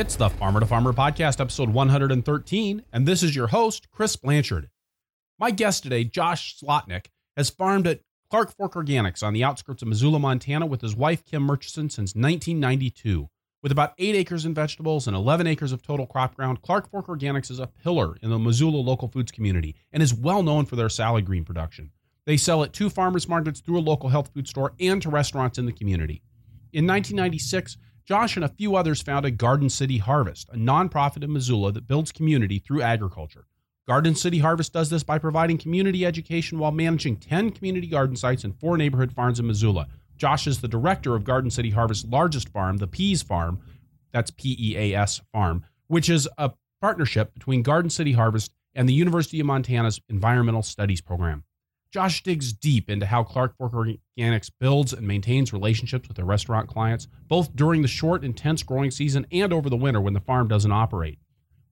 It's the Farmer to Farmer podcast, episode 113, and this is your host, Chris Blanchard. My guest today, Josh Slotnick, has farmed at Clark Fork Organics on the outskirts of Missoula, Montana, with his wife, Kim Murchison, since 1992. With about eight acres in vegetables and 11 acres of total crop ground, Clark Fork Organics is a pillar in the Missoula local foods community and is well known for their salad green production. They sell at two farmers markets through a local health food store and to restaurants in the community. In 1996, Josh and a few others founded Garden City Harvest, a nonprofit in Missoula that builds community through agriculture. Garden City Harvest does this by providing community education while managing 10 community garden sites and four neighborhood farms in Missoula. Josh is the director of Garden City Harvest's largest farm, the Peas Farm. That's P E A S Farm, which is a partnership between Garden City Harvest and the University of Montana's Environmental Studies program. Josh digs deep into how Clark Fork Organics builds and maintains relationships with their restaurant clients, both during the short, intense growing season and over the winter when the farm doesn't operate.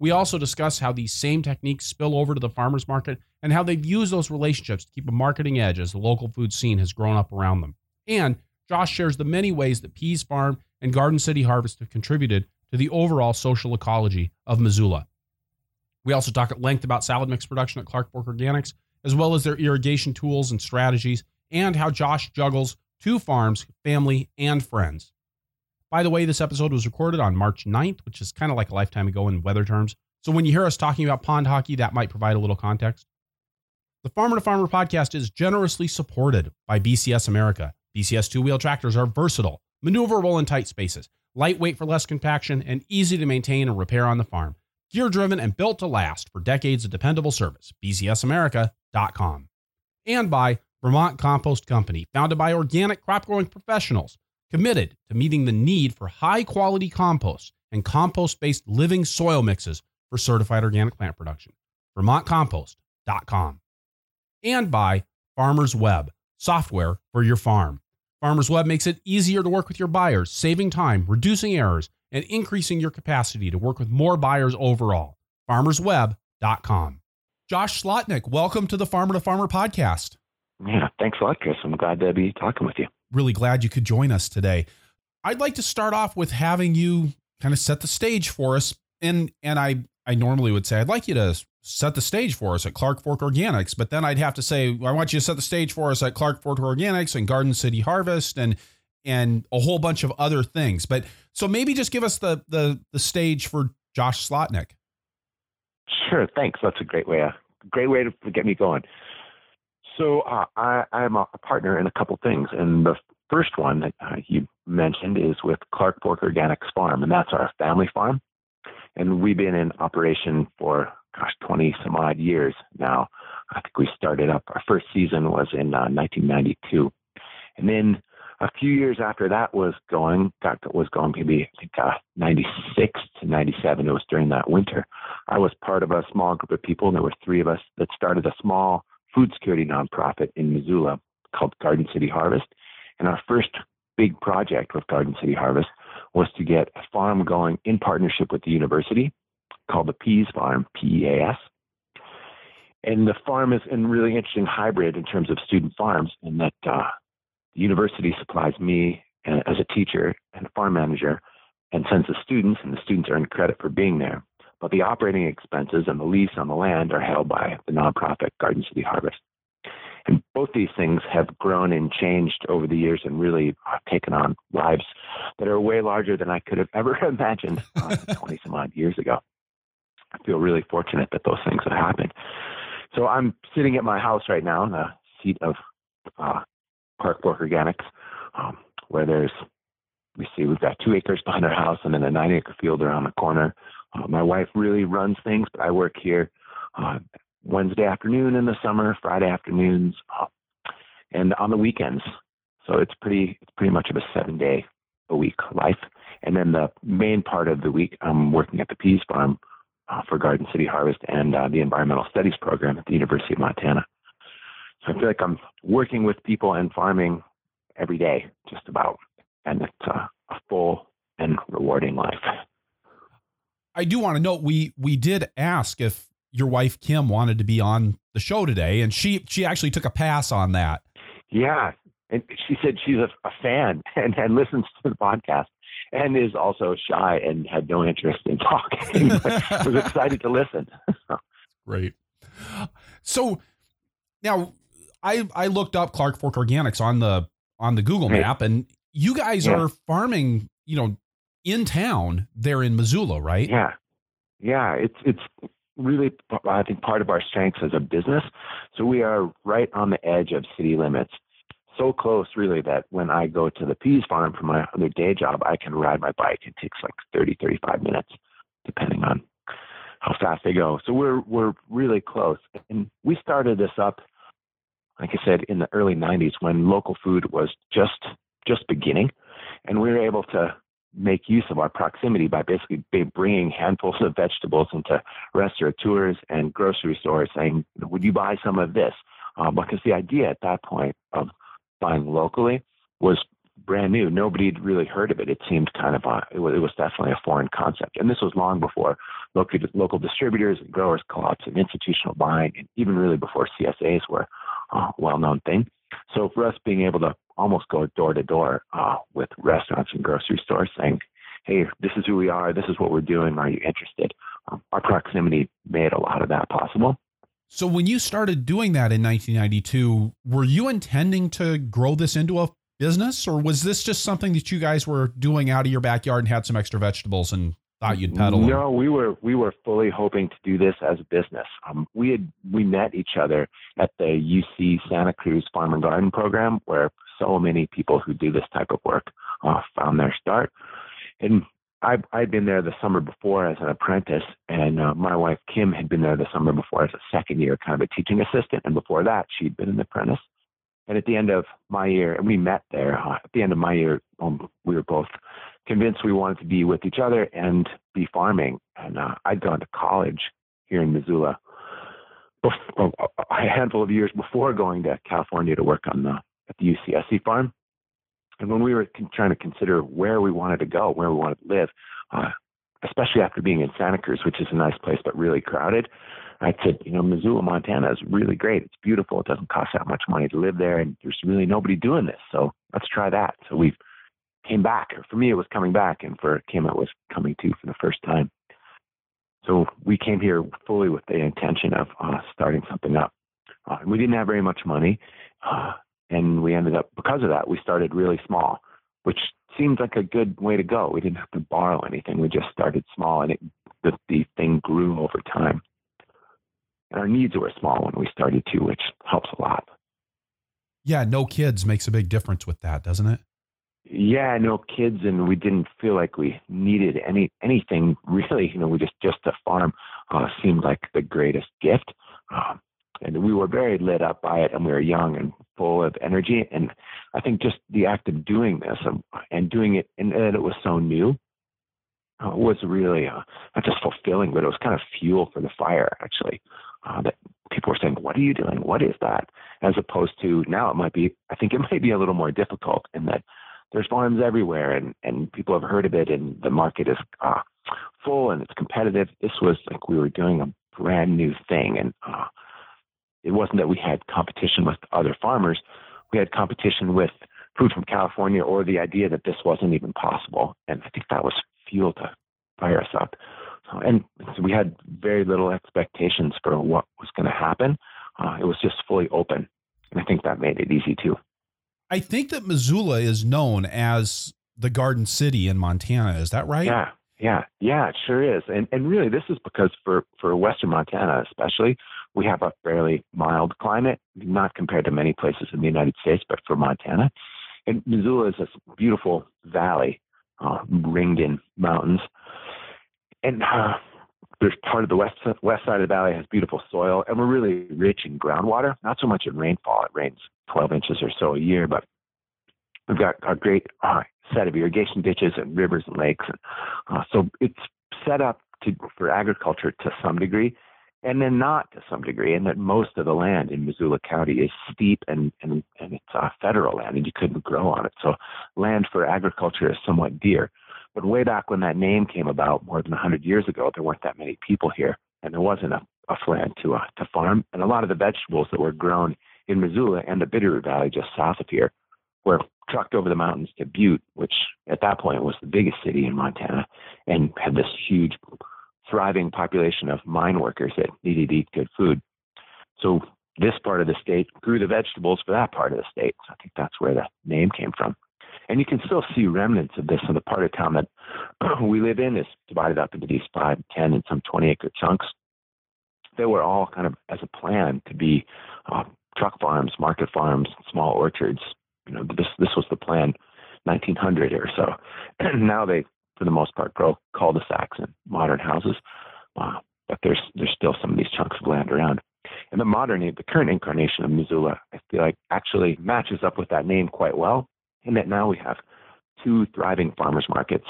We also discuss how these same techniques spill over to the farmers market and how they've used those relationships to keep a marketing edge as the local food scene has grown up around them. And Josh shares the many ways that PEAS Farm and Garden City Harvest have contributed to the overall social ecology of Missoula. We also talk at length about salad mix production at Clark Fork Organics as well as their irrigation tools and strategies, and how Josh juggles two farms, family, and friends. By the way, this episode was recorded on March 9th, which is kind of like a lifetime ago in weather terms. So when you hear us talking about pond hockey, that might provide a little context. The Farmer to Farmer podcast is generously supported by BCS America. BCS two wheel tractors are versatile, maneuverable in tight spaces, lightweight for less compaction, and easy to maintain and repair on the farm. Gear driven and built to last for decades of dependable service. BCSAmerica.com. And by Vermont Compost Company, founded by organic crop growing professionals committed to meeting the need for high quality compost and compost based living soil mixes for certified organic plant production. VermontCompost.com. And by Farmers Web, software for your farm. Farmers Web makes it easier to work with your buyers, saving time, reducing errors, and increasing your capacity to work with more buyers overall. FarmersWeb.com. Josh Slotnick, welcome to the Farmer to Farmer podcast. Yeah, thanks a lot, Chris. I'm glad to be talking with you. Really glad you could join us today. I'd like to start off with having you kind of set the stage for us. And and I I normally would say I'd like you to set the stage for us at Clark Fork Organics, but then I'd have to say I want you to set the stage for us at Clark Fork Organics and Garden City Harvest and and a whole bunch of other things. But so maybe just give us the the the stage for Josh Slotnick. Sure, thanks. That's a great way a great way to get me going. So uh, I, I'm a partner in a couple things, and the first one that uh, you mentioned is with Clark Fork Organics Farm, and that's our family farm. And we've been in operation for gosh, 20 some odd years now. I think we started up. Our first season was in uh, 1992, and then a few years after that was going, got was going maybe I think uh, 96 to 97. It was during that winter. I was part of a small group of people, and there were three of us that started a small food security nonprofit in Missoula called Garden City Harvest. And our first big project with Garden City Harvest was to get a farm going in partnership with the university called the Peas Farm, P-E-A-S. And the farm is a really interesting hybrid in terms of student farms in that uh, university supplies me as a teacher and a farm manager and sends the students, and the students earn credit for being there. But the operating expenses and the lease on the land are held by the nonprofit Garden City Harvest. And both these things have grown and changed over the years and really have taken on lives that are way larger than I could have ever imagined uh, 20 some odd years ago. I feel really fortunate that those things have happened. So I'm sitting at my house right now in the seat of uh, Clark Fork Organics, um, where there's we see we've got two acres behind our house and then a nine acre field around the corner. Uh, my wife really runs things, but I work here uh, Wednesday afternoon in the summer, Friday afternoons, uh, and on the weekends. So it's pretty it's pretty much of a seven day a week life. And then the main part of the week, I'm working at the Peas Farm uh, for Garden City Harvest and uh, the Environmental Studies program at the University of Montana. So I feel like I'm working with people and farming every day, just about, and it's a, a full and rewarding life. I do want to note we we did ask if your wife Kim wanted to be on the show today, and she she actually took a pass on that. Yeah, and she said she's a, a fan and, and listens to the podcast. and is also shy and had no interest in talking. was excited to listen. Great. So now I I looked up Clark Fork Organics on the on the Google map, and you guys yeah. are farming, you know, in town there in Missoula, right? Yeah, yeah. It's it's really I think part of our strengths as a business. So we are right on the edge of city limits. So close, really, that when I go to the peas farm for my other day job, I can ride my bike. It takes like 30, 35 minutes, depending on how fast they go. So we're we're really close. And we started this up, like I said, in the early 90s when local food was just just beginning, and we were able to make use of our proximity by basically bringing handfuls of vegetables into restaurateurs and grocery stores, saying, "Would you buy some of this?" Uh, because the idea at that point of buying locally was brand new. Nobody really heard of it. It seemed kind of a, it was, it was definitely a foreign concept. And this was long before local, local distributors and growers co-ops and institutional buying, and even really before CSAs were a well-known thing. So for us being able to almost go door to door uh, with restaurants and grocery stores saying, hey, this is who we are, this is what we're doing, are you interested? Um, our proximity made a lot of that possible. So when you started doing that in 1992, were you intending to grow this into a business, or was this just something that you guys were doing out of your backyard and had some extra vegetables and thought you'd peddle? No, we were we were fully hoping to do this as a business. Um, we had we met each other at the UC Santa Cruz Farm and Garden program, where so many people who do this type of work uh, found their start. And I, I'd been there the summer before as an apprentice, and uh, my wife Kim had been there the summer before as a second year kind of a teaching assistant. And before that, she'd been an apprentice. And at the end of my year, and we met there, uh, at the end of my year, um, we were both convinced we wanted to be with each other and be farming. And uh, I'd gone to college here in Missoula before, a handful of years before going to California to work on the at the UCSC farm. And when we were trying to consider where we wanted to go, where we wanted to live, uh, especially after being in Santa Cruz, which is a nice place but really crowded, I said, you know, Missoula, Montana is really great. It's beautiful. It doesn't cost that much money to live there, and there's really nobody doing this. So let's try that. So we came back. For me, it was coming back, and for Kim, it was coming to for the first time. So we came here fully with the intention of uh, starting something up. Uh, we didn't have very much money, uh, and we ended up because of that we started really small, which seemed like a good way to go. We didn't have to borrow anything. We just started small, and it, the the thing grew over time. And our needs were small when we started too, which helps a lot. Yeah, no kids makes a big difference with that, doesn't it? Yeah, no kids, and we didn't feel like we needed any anything really. You know, we just just a farm uh, seemed like the greatest gift, um, and we were very lit up by it, and we were young and full of energy. And I think just the act of doing this and, and doing it, and, and it was so new, uh, was really uh, not just fulfilling, but it was kind of fuel for the fire, actually. Uh, that people were saying, "What are you doing? What is that?" As opposed to now, it might be. I think it might be a little more difficult in that there's farms everywhere, and and people have heard of it, and the market is uh, full and it's competitive. This was like we were doing a brand new thing, and uh, it wasn't that we had competition with other farmers. We had competition with food from California, or the idea that this wasn't even possible, and I think that was fuel to fire us up. So, and so we had very little expectations for what was going to happen. Uh, it was just fully open, and I think that made it easy too. I think that Missoula is known as the Garden City in Montana. Is that right? Yeah, yeah, yeah. It sure is. And and really, this is because for for Western Montana, especially, we have a fairly mild climate, not compared to many places in the United States, but for Montana, and Missoula is this beautiful valley uh, ringed in mountains, and uh, there's part of the west west side of the valley has beautiful soil, and we're really rich in groundwater. Not so much in rainfall; it rains 12 inches or so a year, but we've got a great uh, set of irrigation ditches and rivers and lakes, and uh, so it's set up to for agriculture to some degree, and then not to some degree, and that most of the land in Missoula County is steep and and and it's uh, federal land, and you couldn't grow on it. So land for agriculture is somewhat dear. But way back when that name came about, more than 100 years ago, there weren't that many people here, and there wasn't a, a land to uh, to farm. And a lot of the vegetables that were grown in Missoula and the Bitterroot Valley just south of here were trucked over the mountains to Butte, which at that point was the biggest city in Montana, and had this huge, thriving population of mine workers that needed to eat good food. So this part of the state grew the vegetables for that part of the state. So I think that's where the name came from. And you can still see remnants of this in the part of town that we live in is divided up into these five, ten, and some 20 acre chunks. They were all kind of as a plan to be uh, truck farms, market farms, small orchards. You know, this this was the plan, 1900 or so. And now they, for the most part, grow cul-de-sacs and modern houses. Uh, but there's there's still some of these chunks of land around. And the modern, the current incarnation of Missoula, I feel like actually matches up with that name quite well in that now we have two thriving farmers markets,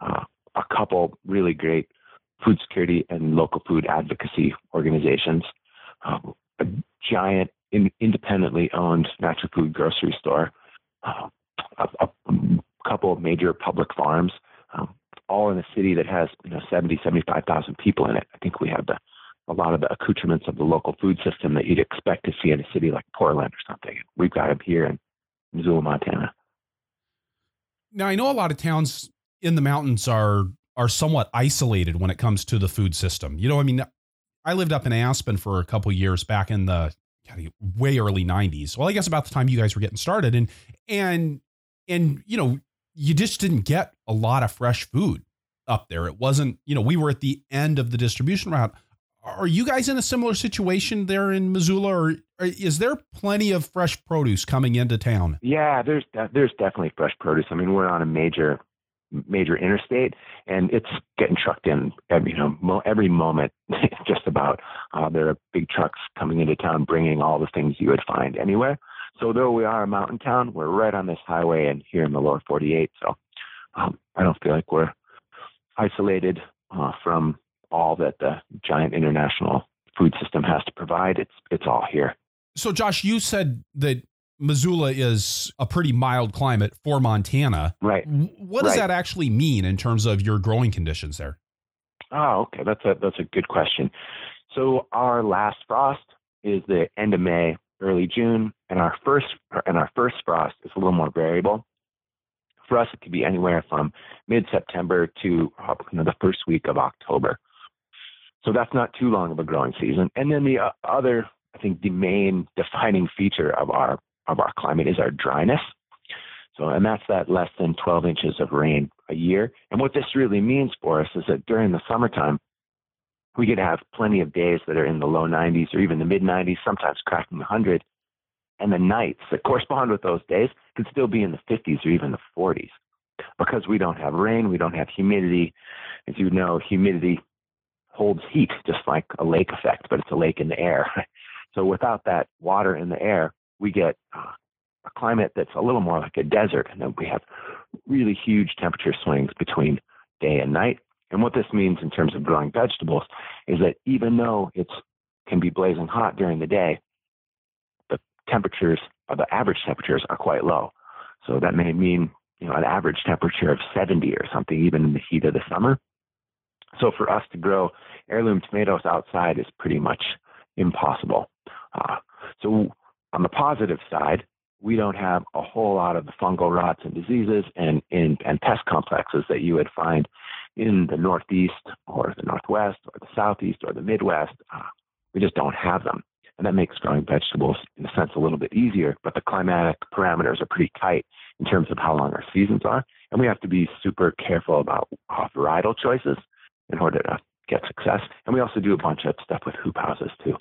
uh, a couple really great food security and local food advocacy organizations, uh, a giant in, independently owned natural food grocery store, uh, a, a, couple of major public farms, um, all in a city that has you know 70, 75,000 people in it. I think we have the a lot of the accoutrements of the local food system that you'd expect to see in a city like Portland or something. We've got them here in Missoula, Montana. Now I know a lot of towns in the mountains are are somewhat isolated when it comes to the food system. You know, I mean, I lived up in Aspen for a couple years back in the way early 90s. Well, I guess about the time you guys were getting started and and and you know, you just didn't get a lot of fresh food up there. It wasn't, you know, we were at the end of the distribution route. Are you guys in a similar situation there in Missoula, or, is there plenty of fresh produce coming into town? Yeah, there's there's definitely fresh produce. I mean, we're on a major major interstate, and it's getting trucked in every you know mo- every moment. just about uh, there are big trucks coming into town bringing all the things you would find anywhere. So though we are a mountain town, we're right on this highway and here in the lower 48. So um, I don't feel like we're isolated uh, from all that the giant international food system has to provide. It's it's all here. So, Josh, you said that Missoula is a pretty mild climate for Montana. Right. What does right. that actually mean in terms of your growing conditions there? Oh, okay. That's a that's a good question. So our last frost is the end of May, early June, and our first and our first frost is a little more variable. For us, it could be anywhere from mid-September to uh, you know, the first week of October. So that's not too long of a growing season. And then the uh, other, I think, the main defining feature of our of our climate is our dryness. So, and that's that less than 12 inches of rain a year. And what this really means for us is that during the summertime, we could have plenty of days that are in the low 90s or even the mid 90s, sometimes cracking 100. And the nights that correspond with those days could still be in the 50s or even the 40s because we don't have rain, we don't have humidity. As you know, humidity holds heat, just like a lake effect, but it's a lake in the air. so without that water in the air, we get uh, a climate that's a little more like a desert, and then we have really huge temperature swings between day and night. And what this means in terms of growing vegetables is that even though it can be blazing hot during the day, the temperatures, or the average temperatures, are quite low. So that may mean you know an average temperature of 70 or something, even in the heat of the summer. So for us to grow heirloom tomatoes outside is pretty much impossible. Uh, so on the positive side, we don't have a whole lot of the fungal rots and diseases and, and, and pest complexes that you would find in the Northeast or the Northwest or the Southeast or the Midwest. Uh, we just don't have them. And that makes growing vegetables, in a sense, a little bit easier, but the climatic parameters are pretty tight in terms of how long our seasons are. And we have to be super careful about uh, varietal choices in order to get success. And we also do a bunch of stuff with hoop houses too.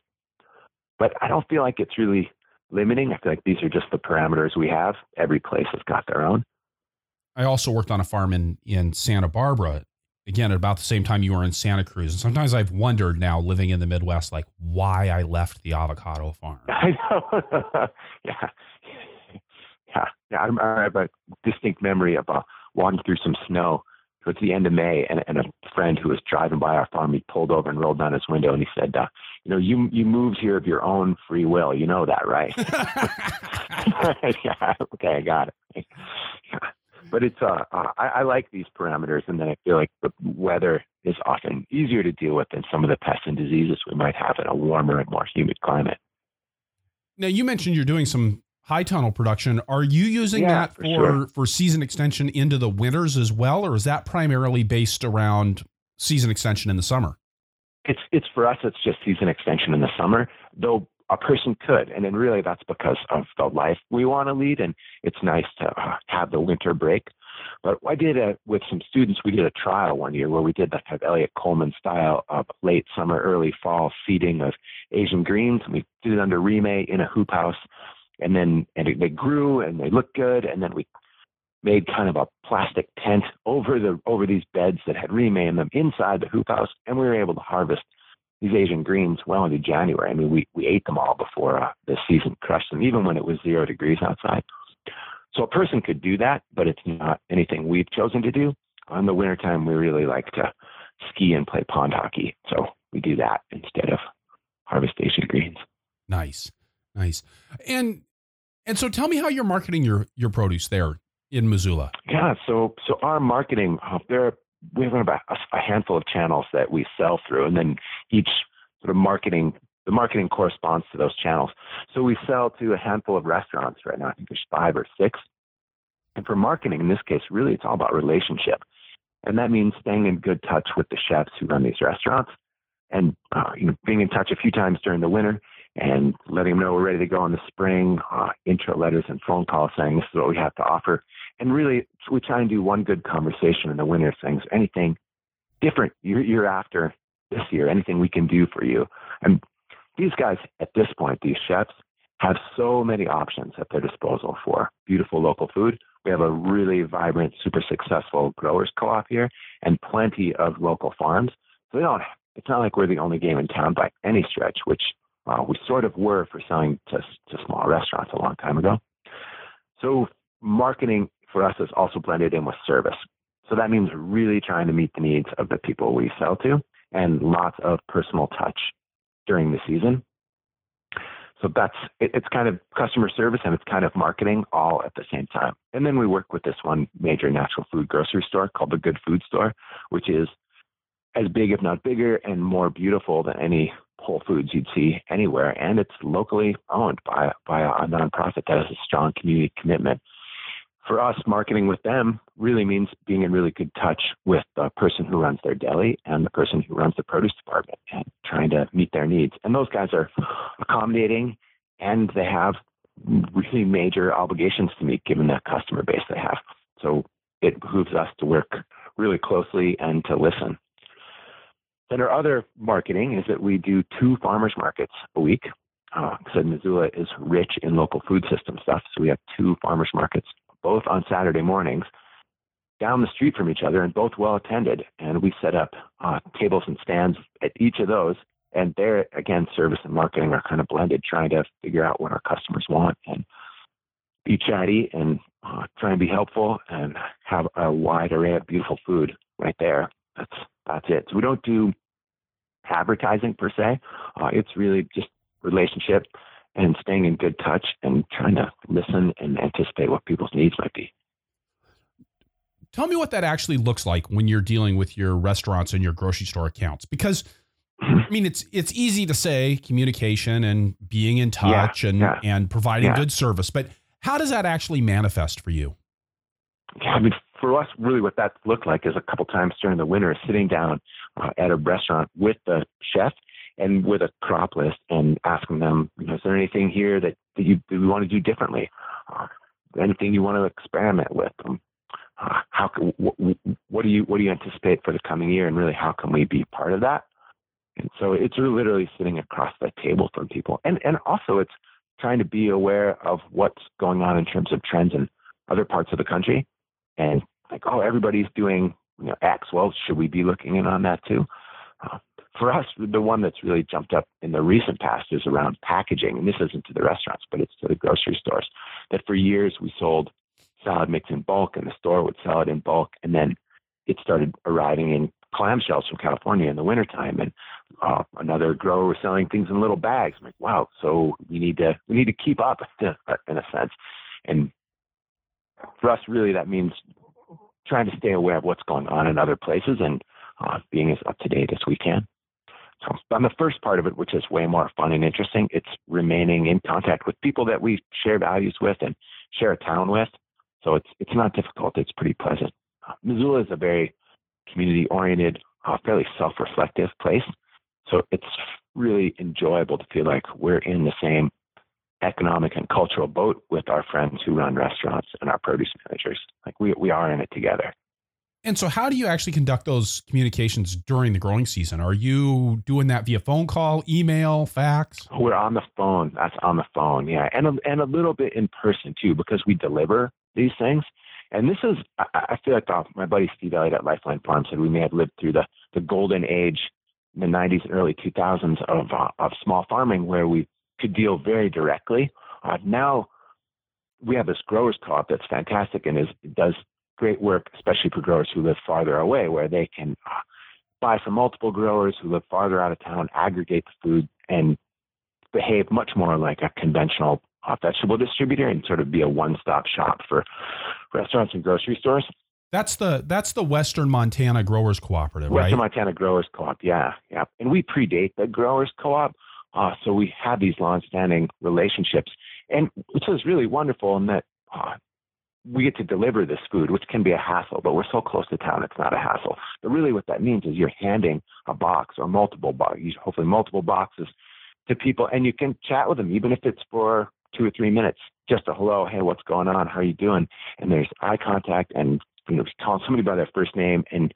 But I don't feel like it's really limiting. I feel like these are just the parameters we have. Every place has got their own. I also worked on a farm in, in Santa Barbara, again, at about the same time you were in Santa Cruz. And sometimes I've wondered now living in the Midwest, like why I left the avocado farm. I know. yeah. Yeah. Yeah. I have a distinct memory of uh, walking through some snow towards the end of May, and, and a friend who was driving by our farm, he pulled over and rolled down his window, and he said, uh, "You know, you you moved here of your own free will. You know that, right?" yeah. Okay, I got it. Yeah. But it's uh, uh, I, I like these parameters, and then I feel like the weather is often easier to deal with than some of the pests and diseases we might have in a warmer and more humid climate. Now, you mentioned you're doing some high tunnel production. Are you using Yeah, that for for sure. for season extension into the winters as well, or is that primarily based around season extension in the summer? It's it's for us. It's just season extension in the summer, though a person could, and then really that's because of the life we want to lead, and it's nice to uh, have the winter break. But I did a, with some students. We did a trial one year where we did that kind of Eliot Coleman style of late summer, early fall seeding of Asian greens. And we did it under reemay in a hoop house, and then and it, they grew and they looked good, and then we made kind of a plastic tent over the over these beds that had reemay in them inside the hoop house, and we were able to harvest these Asian greens well into January. I mean, we we ate them all before uh, the season crushed them, even when it was zero degrees outside. So a person could do that, but it's not anything we've chosen to do. On the wintertime, we really like to ski and play pond hockey, so we do that instead of harvest Asian greens. Nice, nice. And and so tell me how you're marketing your your produce there in Missoula. Yeah, so so our marketing, uh, there we have about a, a handful of channels that we sell through, and then each sort of marketing, the marketing corresponds to those channels. So we sell to a handful of restaurants right now. I think there's five or six. And for marketing, in this case, really it's all about relationship, and that means staying in good touch with the chefs who run these restaurants, and uh, you know being in touch a few times during the winter and letting them know we're ready to go in the spring. Uh, intro letters and phone calls saying this is what we have to offer. And really we try and do one good conversation in the winter things. Anything different year, year after this year anything we can do for you. And these guys at this point these chefs have so many options at their disposal for beautiful local food. We have a really vibrant super successful growers co-op here and plenty of local farms. So they don't it's not like we're the only game in town by any stretch which uh, we sort of were for selling to, to small restaurants a long time ago so marketing for us is also blended in with service. So that means really trying to meet the needs of the people we sell to and lots of personal touch during the season. So that's it, it's kind of customer service and it's kind of marketing all at the same time. And then we work with this one major natural food grocery store called the Good Food Store, which is as big, if not bigger, and more beautiful than any Whole Foods you'd see anywhere. And it's locally owned by by a nonprofit that has a strong community commitment for us, marketing with them really means being in really good touch with the person who runs their deli and the person who runs the produce department and trying to meet their needs. And those guys are accommodating and they have really major obligations to meet given the customer base they have. So it behooves us to work really closely and to listen. Then our other marketing is that we do two farmers markets a week. Uh, so Missoula is rich in local food system stuff, so we have two farmers markets both on Saturday mornings down the street from each other and both well attended. And we set up uh, tables and stands at each of those. And there, again, service and marketing are kind of blended, trying to figure out what our customers want and be chatty and uh, try and be helpful and have a wide array of beautiful food right there. That's it. So we don't do advertising per se. Uh, it's really just relationship and staying in good touch and trying to listen and anticipate what people's needs might be. Tell me what that actually looks like when you're dealing with your restaurants and your grocery store accounts because I mean it's it's easy to say communication and being in touch Yeah, and yeah, and providing yeah. good service but how does that actually manifest for you? Yeah, I mean, for us, really, what that looked like is a couple times during the winter, sitting down uh, at a restaurant with the chef and with a crop list and asking them, you know, is there anything here that, that you that we want to do differently? Uh, anything you want to experiment with? Um, uh, how can, what, what do you what do you anticipate for the coming year, and really, how can we be part of that? And so it's literally sitting across the table from people, and and also it's trying to be aware of what's going on in terms of trends in other parts of the country, and like, oh, everybody's doing you know X. Well, should we be looking in on that too? Uh, for us, the one that's really jumped up in the recent past is around packaging, and this isn't to the restaurants, but it's to the grocery stores. That for years we sold salad mix in bulk, and the store would sell it in bulk, and then it started arriving in clamshells from California in the wintertime, and uh, another grower was selling things in little bags. I'm like, wow, so we need to we need to keep up in a sense, and for us, really, that means trying to stay aware of what's going on in other places and uh, being as up to date as we can. So on the first part of it, which is way more fun and interesting, it's remaining in contact with people that we share values with and share a town with. So it's it's not difficult. It's pretty pleasant. Uh, Missoula is a very community oriented, uh, fairly self reflective place. So it's really enjoyable to feel like we're in the same economic and cultural boat with our friends who run restaurants and our produce managers. Like we we are in it together. And so, how do you actually conduct those communications during the growing season? Are you doing that via phone call, email, fax? We're on the phone. That's on the phone, yeah, and a, and a little bit in person too, because we deliver these things. And this is, I, I feel like uh, my buddy Steve Elliott at Lifeline Farm said we may have lived through the the golden age, in the 90s and early 2000s of uh, of small farming, where we could deal very directly. Uh, now we have this growers co-op that's fantastic and is does great work, especially for growers who live farther away, where they can uh, buy from multiple growers who live farther out of town, aggregate the food, and behave much more like a conventional uh, vegetable distributor and sort of be a one-stop shop for restaurants and grocery stores. That's the that's the Western Montana Growers Cooperative, Western right? Montana Growers Co-op, yeah, yeah. And we predate the Growers Co-op, uh, so we have these long-standing relationships, and which is really wonderful in that uh, we get to deliver this food, which can be a hassle, but we're so close to town, it's not a hassle. But really, what that means is you're handing a box or multiple boxes, hopefully multiple boxes, to people, and you can chat with them, even if it's for two or three minutes, just a hello, hey, what's going on, how are you doing? And there's eye contact, and you know, calling somebody by their first name, and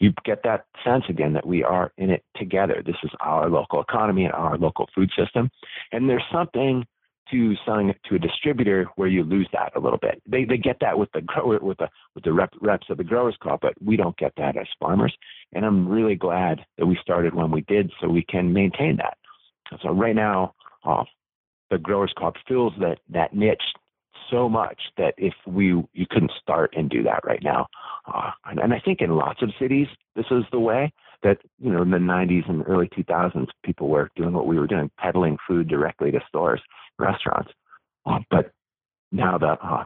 you get that sense again that we are in it together. This is our local economy and our local food system, and there's something to selling it to a distributor where you lose that a little bit. They they get that with the grower with the with the rep, reps of the growers co-op, but we don't get that as farmers. And I'm really glad that we started when we did, so we can maintain that. So right now, uh, the growers co-op fills that that niche so much that if we you couldn't start and do that right now. Uh, and, and I think in lots of cities this is the way that you know in the 90s and early 2000s people were doing what we were doing, peddling food directly to stores restaurants. Uh, but now the uh,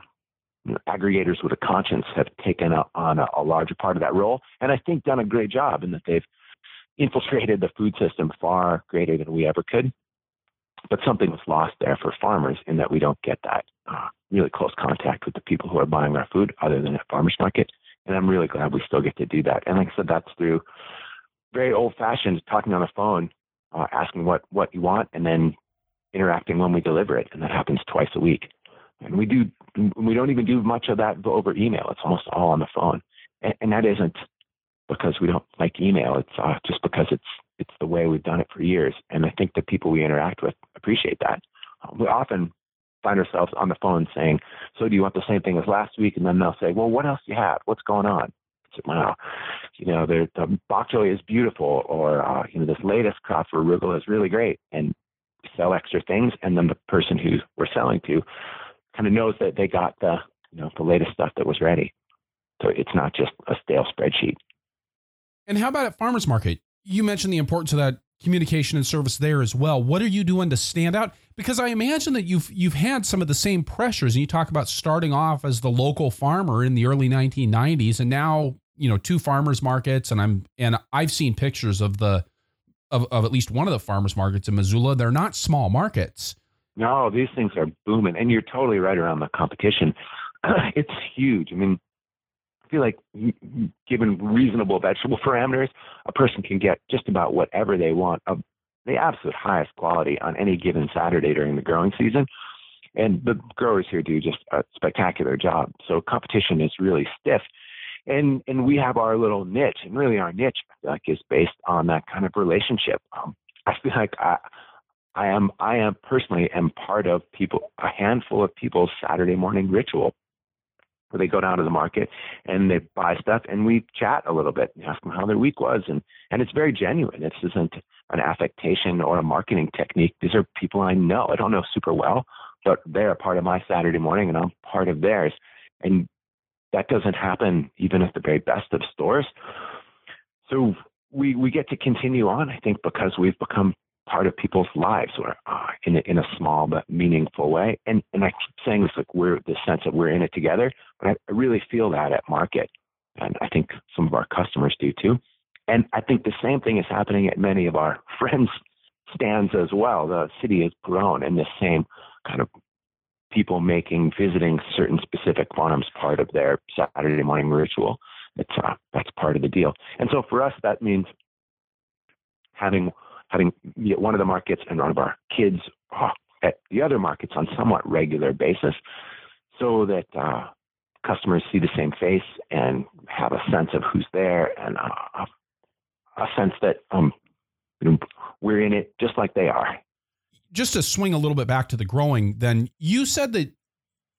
you know, aggregators with a conscience have taken a, on a, a, larger part of that role, and I think done a great job in that they've infiltrated the food system far greater than we ever could. But something was lost there for farmers in that we don't get that uh, really close contact with the people who are buying our food other than at farmers market. And I'm really glad we still get to do that. And like I said, that's through very old fashioned talking on the phone, uh, asking what, what you want, and then interacting when we deliver it, and that happens twice a week. And we do we don't even do much of that over email. It's almost all on the phone, and, and that isn't because we don't like email. It's uh, just because it's it's the way we've done it for years, and I think the people we interact with appreciate that. Um, we often find ourselves on the phone saying, "So do you want the same thing as last week?" And then they'll say, "Well, what else do you have? What's going on?" I said, "Wow, you know, the, the bok choy is beautiful, or uh, you know, this latest crop for arugula is really great." And sell extra things, and then the person who we're selling to kind of knows that they got the you know the latest stuff that was ready. So it's not just a stale spreadsheet. And how about at farmers market? You mentioned the importance of that communication and service there as well. What are you doing to stand out? Because I imagine that you've you've had some of the same pressures, and you talk about starting off as the local farmer in the early 1990s, and now you know two farmers markets, and I'm and I've seen pictures of the of, of at least one of the farmers markets in Missoula. They're not small markets. No, these things are booming, and you're totally right around the competition. it's huge. I mean, feel like given reasonable vegetable parameters, a person can get just about whatever they want of the absolute highest quality on any given Saturday during the growing season. And the growers here do just a spectacular job. So competition is really stiff and and we have our little niche, and really our niche like is based on that kind of relationship. Um, I feel like I. I am I am personally am part of people a handful of people's Saturday morning ritual where they go down to the market and they buy stuff and we chat a little bit and ask them how their week was and and it's very genuine. This isn't an affectation or a marketing technique. These are people I know. I don't know super well, but they're a part of my Saturday morning and I'm part of theirs. And that doesn't happen even at the very best of stores. So we we get to continue on, I think, because we've become part of people's lives or uh, in a, in a small but meaningful way. And and I keep saying this like we're the sense that we're in it together, but I, I really feel that at market, and I think some of our customers do too. And I think the same thing is happening at many of our friends' stands as well. The city has grown, and the same kind of people making visiting certain specific farms part of their Saturday morning ritual. It's uh, that's part of the deal. And so for us, that means having having one of the markets and one of our kids oh, at the other markets on somewhat regular basis, so that uh, customers see the same face and have a sense of who's there and uh, a sense that um, we're in it just like they are. Just to swing a little bit back to the growing, then you said that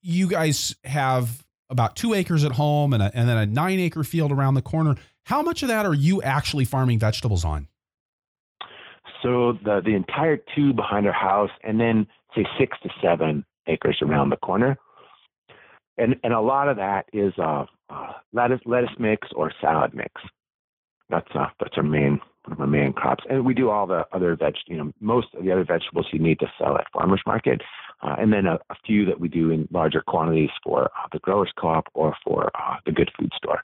you guys have about two acres at home and, a, and then a nine acre field around the corner. How much of that are you actually farming vegetables on? So the the entire two behind our house, and then say six to seven acres around the corner, and and a lot of that is uh, uh, lettuce lettuce mix or salad mix. That's uh, that's our main our main crops, and we do all the other veg. You know, most of the other vegetables you need to sell at farmers market, uh, and then a, a, few that we do in larger quantities for uh, the growers co-op or for uh, the good food store.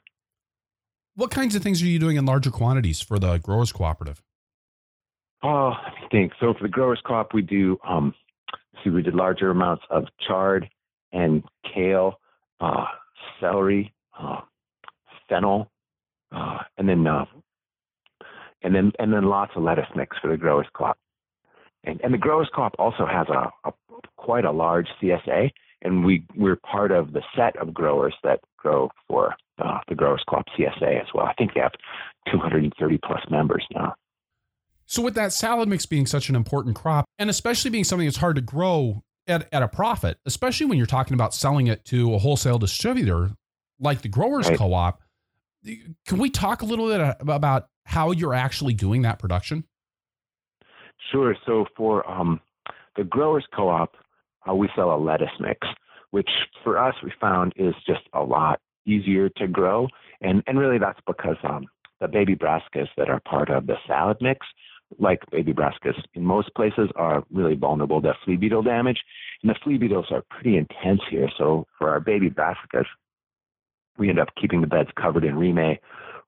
What kinds of things are you doing in larger quantities for the growers cooperative? Oh, I think so. For the growers co-op, we do. Um, see, we did larger amounts of chard and kale, uh, celery, uh, fennel, uh, and then uh, and then and then lots of lettuce mix for the growers co-op. And, and the growers co-op also has a, a quite a large CSA, and we we're part of the set of growers that grow for uh, the growers co-op CSA as well. I think they have 230 plus members now. So with that salad mix being such an important crop, and especially being something that's hard to grow at, at a profit, especially when you're talking about selling it to a wholesale distributor like the growers right. co-op, can we talk a little bit about how you're actually doing that production? Sure. So for um, the growers co-op, uh, we sell a lettuce mix, which for us we found is just a lot easier to grow, and and really that's because um, the baby brassicas that are part of the salad mix, like baby brassicas in most places, are really vulnerable to flea beetle damage, and the flea beetles are pretty intense here. So for our baby brassicas, we end up keeping the beds covered in reemay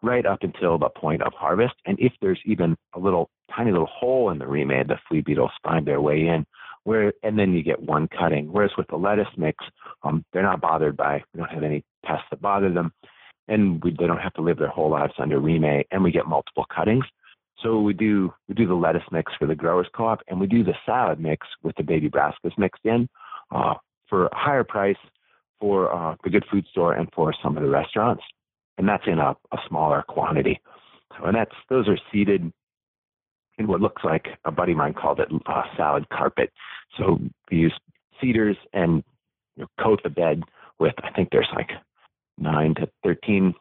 right up until the point of harvest. And if there's even a little tiny little hole in the reemay, the flea beetles find their way in. Where and then you get one cutting. Whereas with the lettuce mix, um, they're not bothered by we don't have any pests that bother them, and we, they don't have to live their whole lives under reemay, and we get multiple cuttings. So we do we do the lettuce mix for the growers co-op, and we do the salad mix with the baby brassicas mixed in uh, for a higher price for uh, the good food store and for some of the restaurants and that's in a, a smaller quantity. So, and that's those are seeded in what looks like a buddy of mine called it a salad carpet. So we use seeders and you know, coat the bed with I think there's like nine to thirteen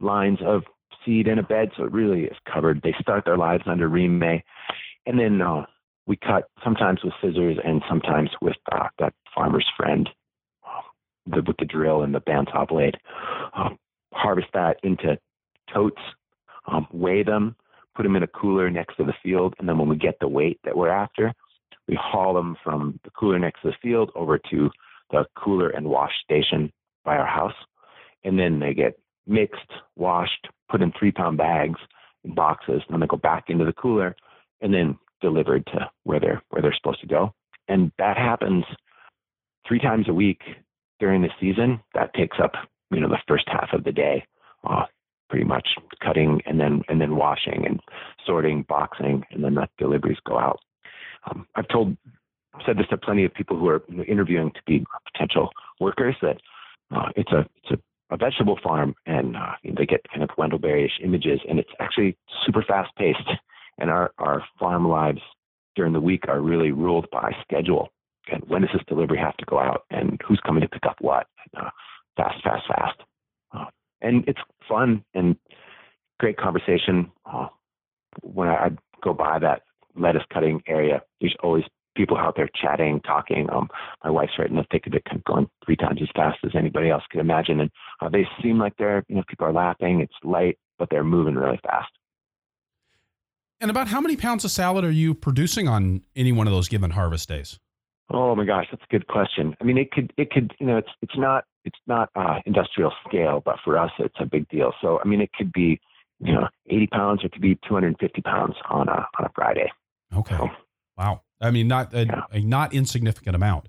lines of seed in a bed, so it really is covered. They start their lives under reemay, and then uh, we cut sometimes with scissors and sometimes with uh, that farmer's friend uh, the, with the drill and the bandsaw blade. Uh, harvest that into totes, um, weigh them, put them in a cooler next to the field, and then when we get the weight that we're after, we haul them from the cooler next to the field over to the cooler and wash station by our house, and then they get mixed, washed, put in three pound bags in boxes, and then they go back into the cooler, and then delivered to where they're where they're supposed to go. And that happens three times a week during the season. That takes up you know the first half of the day, uh, pretty much cutting and then and then washing and sorting, boxing, and then the deliveries go out. Um, I've told said this to plenty of people who are interviewing to be potential workers that uh, it's a it's a, a, vegetable farm and uh, they get kind of Wendell Berry-ish images and it's actually super fast paced and our our farm lives during the week are really ruled by schedule and when does this delivery have to go out and who's coming to pick up what. Uh, fast, fast, fast. Uh, and it's fun and great conversation. Uh, when I, I, go by that lettuce cutting area, there's always people out there chatting, talking. Um, my wife's right in the thick of it, kind of going three times as fast as anybody else could imagine. And uh, they seem like they're, you know, people are laughing. It's light, but they're moving really fast. And about how many pounds of salad are you producing on any one of those given harvest days? Oh my gosh, that's a good question. I mean, it could, it could, you know, it's it's not it's not uh, industrial scale, but for us, it's a big deal. So I mean, it could be you know 80 pounds or it could be 250 pounds on a on a Friday. Okay. So, wow. I mean, not a, yeah. a not insignificant amount.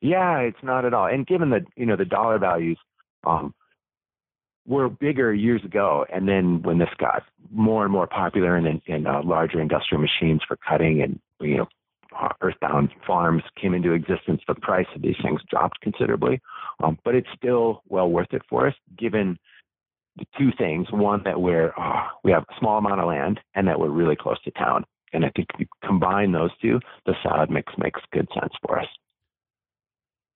Yeah, it's not at all. And given the you know the dollar values, um, were bigger years ago, and then when this got more and more popular and in, uh, larger industrial machines for cutting and you know earthbound farms came into existence, the price of these things dropped considerably. Um, but it's still well worth it for us, given the two things: one that we're uh, we have a small amount of land, and that we're really close to town. And I think if you combine those two, the salad mix makes good sense for us.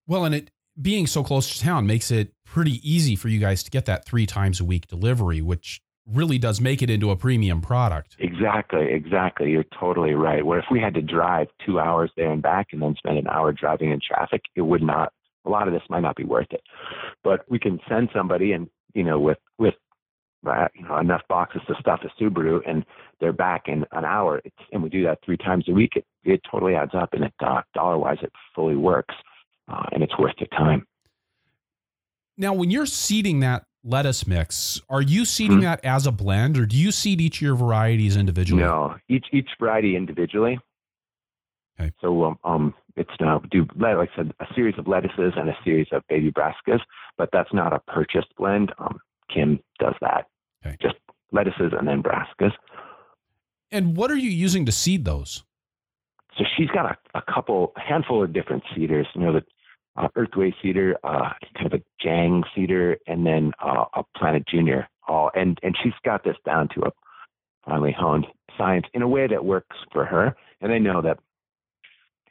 Well, and it being so close to town makes it pretty easy for you guys to get that three times a week delivery, which really does make it into a premium product. Exactly, exactly. You're totally right. Where if we had to drive two hours there and back and then spend an hour driving in traffic, it would not. A lot of this might not be worth it. But we can send somebody and you know with with you know, enough boxes to stuff a Subaru, and they're back in an hour. It's, and we do that three times a week. It, it totally adds up, and it uh, dollar wise, it fully works uh, and it's worth your time. Now, when you're seeding that lettuce mix, are you seeding mm-hmm. that as a blend, or do you seed each of your varieties individually? No, each each variety individually. Okay. So um, um it's now do like I said a series of lettuces and a series of baby brassicas, but that's not a purchased blend. Um, Does that. Okay. Just lettuces and then brassicas. And what are you using to seed those? So she's got a, a couple, a handful of different seeders. You know, the uh, Earthway seeder, uh, kind of a Jang seeder, and then uh, a Planet Junior. All and and she's got this down to a finely honed science in a way that works for her. And I know that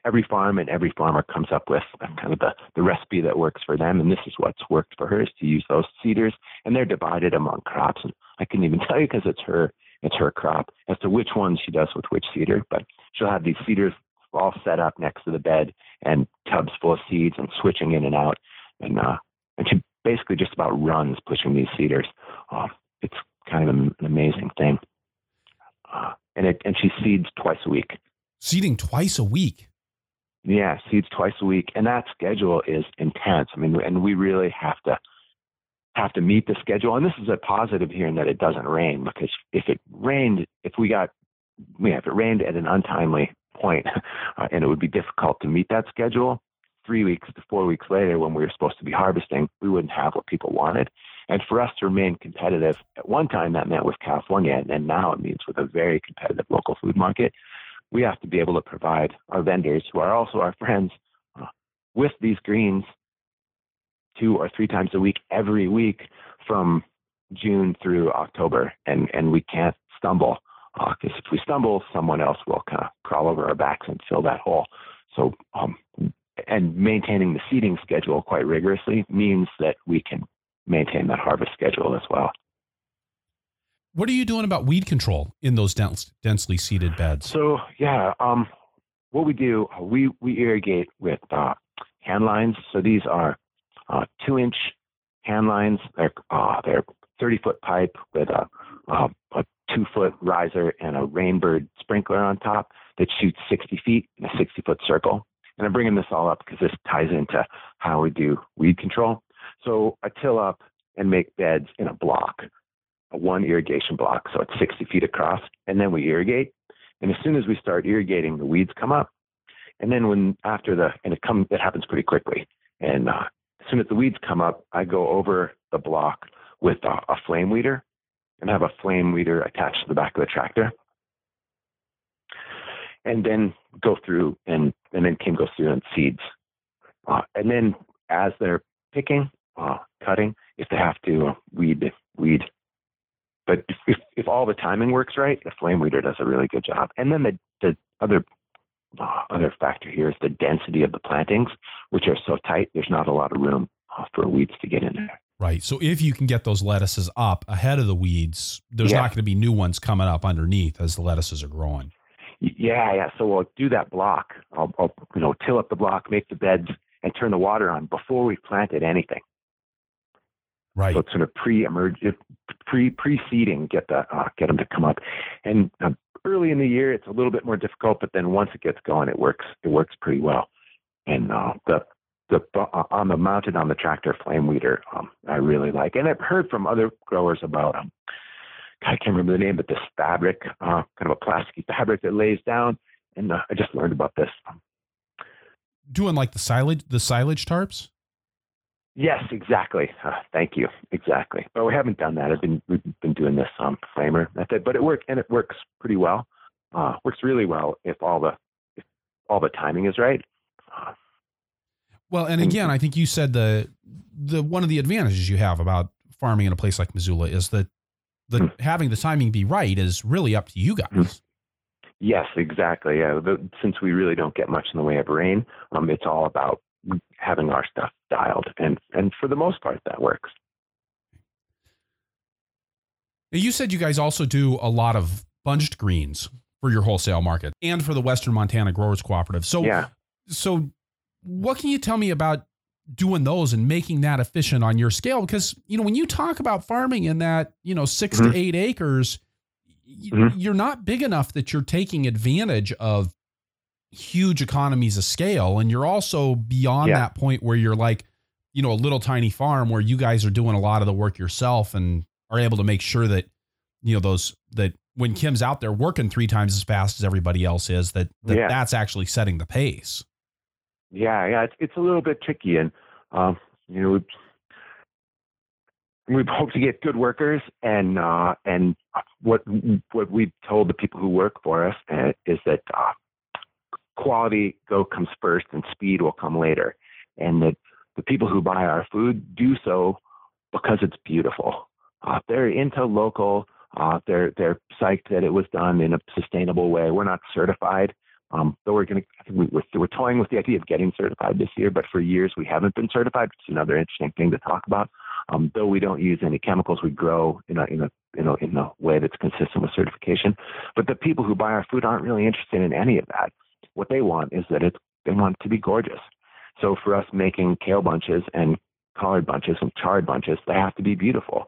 every farm and every farmer comes up with kind of the, the recipe that works for them. And this is what's worked for her is to use those seeders and they're divided among crops. And I couldn't even tell you because it's her, it's her crop as to which ones she does with which seeder, but she'll have these seeders all set up next to the bed and tubs full of seeds and switching in and out. And, uh, and she basically just about runs pushing these seeders. Uh, it's kind of an amazing thing. Uh, and it, and she seeds twice a week. Seeding twice a week. Yeah, seeds twice a week, and that schedule is intense. I mean, and we really have to have to meet the schedule. And this is a positive here in that it doesn't rain because if it rained, if we got, yeah, if it rained at an untimely point, uh, and it would be difficult to meet that schedule. Three weeks to four weeks later, when we were supposed to be harvesting, we wouldn't have what people wanted. And for us to remain competitive, at one time that meant with California, and now it means with a very competitive local food market. We have to be able to provide our vendors, who are also our friends, uh, with these greens two or three times a week every week from June through October, and and we can't stumble because uh, if we stumble, someone else will kind of crawl over our backs and fill that hole. So, um, and maintaining the seeding schedule quite rigorously means that we can maintain that harvest schedule as well. What are you doing about weed control in those dense, densely seeded beds? So, yeah, um, what we do, we we irrigate with uh, hand lines. So these are uh, two inch hand lines. They're uh, they're 30 foot pipe with a, a, a two foot riser and a rainbird sprinkler on top that shoots 60 feet in a 60 foot circle. And I'm bringing this all up because this ties into how we do weed control. So I till up and make beds in a block, one irrigation block. So it's 60 feet across. And then we irrigate. And as soon as we start irrigating, the weeds come up. And then when after the, and it comes, it happens pretty quickly. And uh, as soon as the weeds come up, I go over the block with a, a flame weeder and have a flame weeder attached to the back of the tractor. And then go through and, and then Kim goes through and seeds. Uh, and then as they're picking, uh, cutting, if they have to uh, weed, weed. But if, if, if, all the timing works right, the flame weeder does a really good job. And then the, the other uh, other factor here is the density of the plantings, which are so tight, there's not a lot of room uh, for weeds to get in there. Right. So if you can get those lettuces up ahead of the weeds, there's yeah. not going to be new ones coming up underneath as the lettuces are growing. Yeah, yeah. So we'll do that block. I'll, I'll you know till up the block, make the beds, and turn the water on before we've planted anything. Right. So it's sort of pre-emerge, pre pre-seeding, get the uh, get them to come up, and uh, early in the year it's a little bit more difficult, but then once it gets going, it works. It works pretty well. And uh, the the uh, on the mounted on the tractor flame weeder um, I really like, and I've heard from other growers about um, I can't remember the name, but this fabric, uh, kind of a plasticky fabric that lays down. And uh, I just learned about this. Doing like the silage, the silage tarps. Yes, exactly. Uh, thank you. Exactly. But we haven't done that. I've been we've been doing this um, flamer method, but it works and it works pretty well. Uh, works really well if all the if all the timing is right. Uh, well, and again, I think you said the the one of the advantages you have about farming in a place like Missoula is that the mm-hmm. having the timing be right is really up to you guys. Mm-hmm. Yes, exactly. Yeah, the, since we really don't get much in the way of rain, um, it's all about having our stuff dialed, and and for the most part, that works. You said you guys also do a lot of bunched greens for your wholesale market and for the Western Montana Growers Cooperative. So, yeah. So, what can you tell me about doing those and making that efficient on your scale? Because you know, when you talk about farming in that you know 6 mm-hmm. to eight acres, mm-hmm. you're not big enough that you're taking advantage of huge economies of scale. And you're also beyond yeah. that point where you're like, you know, a little tiny farm where you guys are doing a lot of the work yourself and are able to make sure that, you know, those that when Kim's out there working three times as fast as everybody else is, that, that yeah. that's actually setting the pace. Yeah, yeah, it's it's a little bit tricky, and um, you know, we hope to get good workers, and uh, and what what we've told the people who work for us uh, is that uh, quality go comes first and speed will come later. And that the people who buy our food do so because it's beautiful. Uh, they're into local. Uh, they're they're psyched that it was done in a sustainable way. We're not certified, um, though we're going to we're, we're toying with the idea of getting certified this year. But for years we haven't been certified, is another interesting thing to talk about. Um, though we don't use any chemicals, we grow in a in a you know in a way that's consistent with certification. But the people who buy our food aren't really interested in any of that. What they want is that it's they want it to be gorgeous. So for us making kale bunches and collard bunches and chard bunches, they have to be beautiful.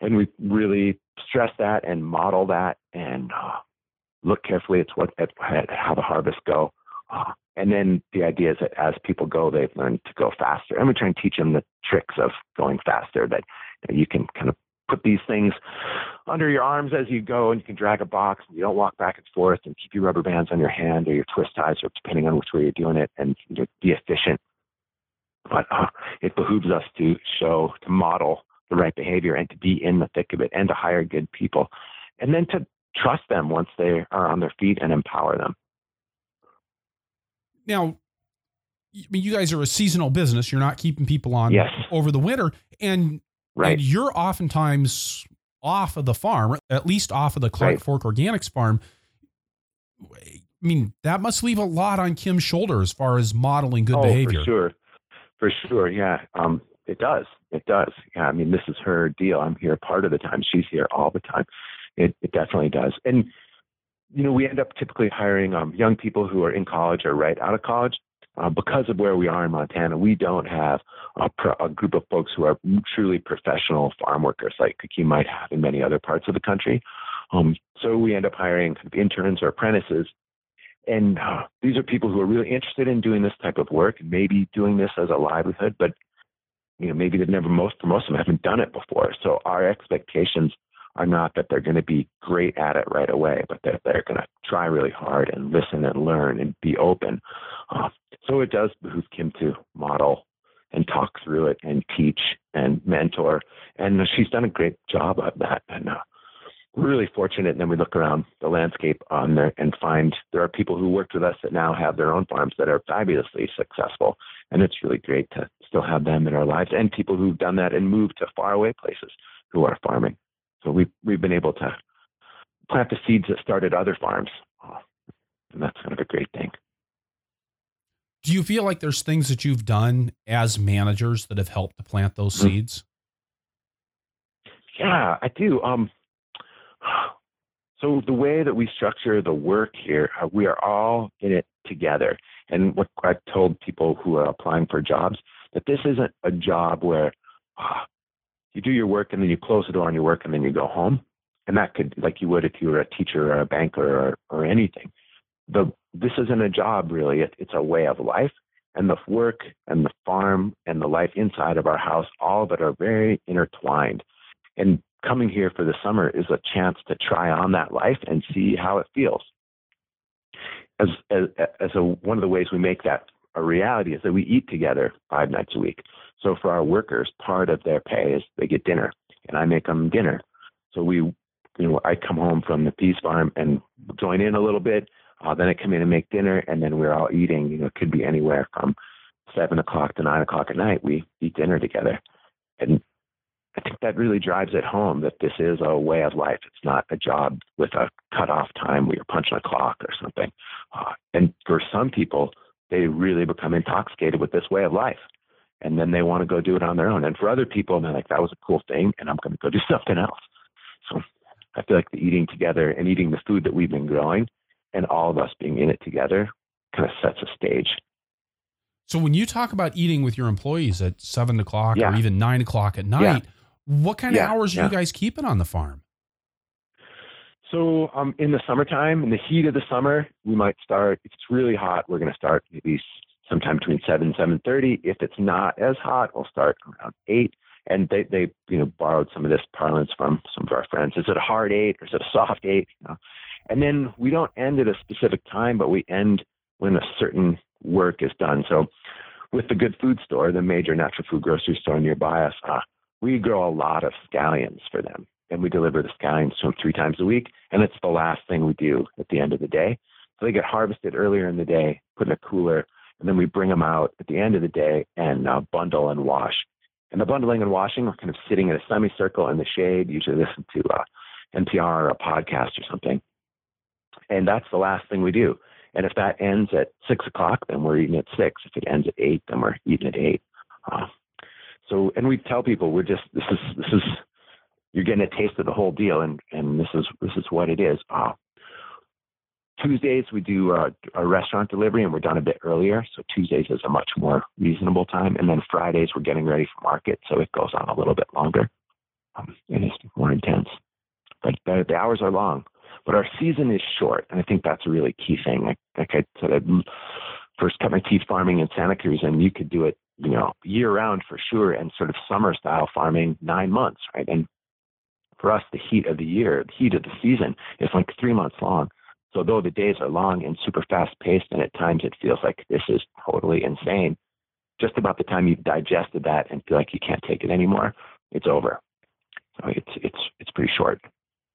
And we really stress that and model that and uh, look carefully at what at, at how the harvests go. Uh, and then the idea is that as people go, they've learned to go faster. And we try and teach them the tricks of going faster that you, know, you can kind of put these things under your arms as you go and you can drag a box and you don't walk back and forth and keep your rubber bands on your hand or your twist ties or depending on which way you're doing it and be efficient but uh, it behooves us to show to model the right behavior and to be in the thick of it and to hire good people and then to trust them once they are on their feet and empower them now I mean, you guys are a seasonal business. You're not keeping people on yes. over the winter, and Right. And you're oftentimes off of the farm, at least off of the Clark right. Fork Organics farm. I mean, that must leave a lot on Kim's shoulder as far as modeling good oh, behavior. For sure. For sure. Yeah. Um, it does. It does. Yeah. I mean, this is her deal. I'm here part of the time. She's here all the time. It, it definitely does. And, you know, we end up typically hiring um, young people who are in college or right out of college uh, because of where we are in Montana, we don't have a, pro- a, group of folks who are truly professional farm workers like you might have in many other parts of the country. Um, so we end up hiring kind of interns or apprentices. And uh, these are people who are really interested in doing this type of work maybe doing this as a livelihood, but you know maybe they've never most most of them haven't done it before. So our expectations are not that they're going to be great at it right away, but that they're going to try really hard and listen and learn and be open. Uh, so it does behoove Kim to model and talk through it and teach and mentor. And she's done a great job of that. And uh, we're really fortunate. And then we look around the landscape on there and find there are people who worked with us that now have their own farms that are fabulously successful. And it's really great to still have them in our lives and people who've done that and moved to faraway places who are farming. So we've, we've been able to plant the seeds that started other farms. And that's kind of a great thing. Do you feel like there's things that you've done as managers that have helped to plant those mm-hmm. seeds? Yeah, I do. Um, so the way that we structure the work here, uh, we are all in it together. And what I've told people who are applying for jobs that this isn't a job where uh, you do your work and then you close the door on your work and then you go home. And that could, like you would if you were a teacher or a banker or, or anything. The this isn't a job really; it, it's a way of life. And the work and the farm and the life inside of our house, all of it are very intertwined. And coming here for the summer is a chance to try on that life and see how it feels. As as, as a, one of the ways we make that a reality is that we eat together five nights a week. So for our workers, part of their pay is they get dinner, and I make them dinner. So we, you know, I come home from the PEAS Farm and join in a little bit. Uh, then I come in and make dinner, and then we're all eating. You know, it could be anywhere from seven o'clock to nine o'clock at night. We eat dinner together, and I think that really drives it home that this is a way of life. It's not a job with a cutoff time where you're punching a clock or something. Uh, and for some people, they really become intoxicated with this way of life. And then they want to go do it on their own. And for other people, they're like, that was a cool thing, and I'm going to go do something else. So I feel like the eating together and eating the food that we've been growing and all of us being in it together kind of sets a stage. So when you talk about eating with your employees at seven o'clock yeah. or even nine o'clock at night, yeah. what kind yeah. of hours are you guys keeping on the farm? So um, in the summertime, in the heat of the summer, we might start. If it's really hot, we're going to start maybe sometime between seven seven thirty. If it's not as hot, we'll start around eight. And they they you know borrowed some of this parlance from some of our friends. Is it a hard eight or is it a soft eight? You know? And then we don't end at a specific time, but we end when a certain work is done. So with the Good Food Store, the major natural food grocery store nearby us, uh, we grow a lot of scallions for them. And we deliver the scallions to them three times a week. And it's the last thing we do at the end of the day. So they get harvested earlier in the day, put in a cooler, and then we bring them out at the end of the day and uh, bundle and wash. And the bundling and washing, we're kind of sitting in a semicircle in the shade, usually listen to uh, NPR or a podcast or something. And that's the last thing we do. And if that ends at six o'clock, then we're eating at six. If it ends at eight, then we're eating at eight. Uh, so, and we tell people we're just this is this is you're getting a taste of the whole deal, and and this is this is what it is. Uh, Tuesdays we do a, a restaurant delivery, and we're done a bit earlier. So Tuesdays is a much more reasonable time, and then Fridays we're getting ready for market, so it goes on a little bit longer. Um, and it's more intense, but the, the hours are long. But our season is short, and I think that's a really key thing. Like, like I said, I first cut my teeth farming in Santa Cruz, and you could do it, you know, year round for sure, and sort of summer style farming nine months, right? And for us, the heat of the year, the heat of the season is like three months long. So though the days are long and super fast paced, and at times it feels like this is totally insane, just about the time you've digested that and feel like you can't take it anymore, it's over. So it's it's it's pretty short.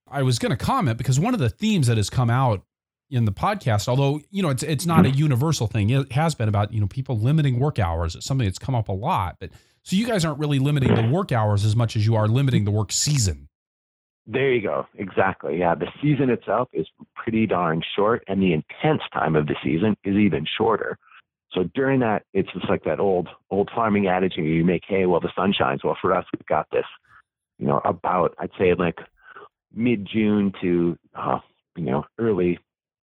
I was going to comment because one of the themes that has come out in the podcast, although you know it's it's not a universal thing, it has been about you know people limiting work hours. It's something that's come up a lot, but so you guys aren't really limiting the work hours as much as you are limiting the work season. There you go. Exactly. Yeah, the season itself is pretty darn short, and the intense time of the season is even shorter. So during that, it's just like that old old farming adage: you make hay while the sun shines. Well, for us, we've got this, you know, about I'd say like mid June to uh, you know early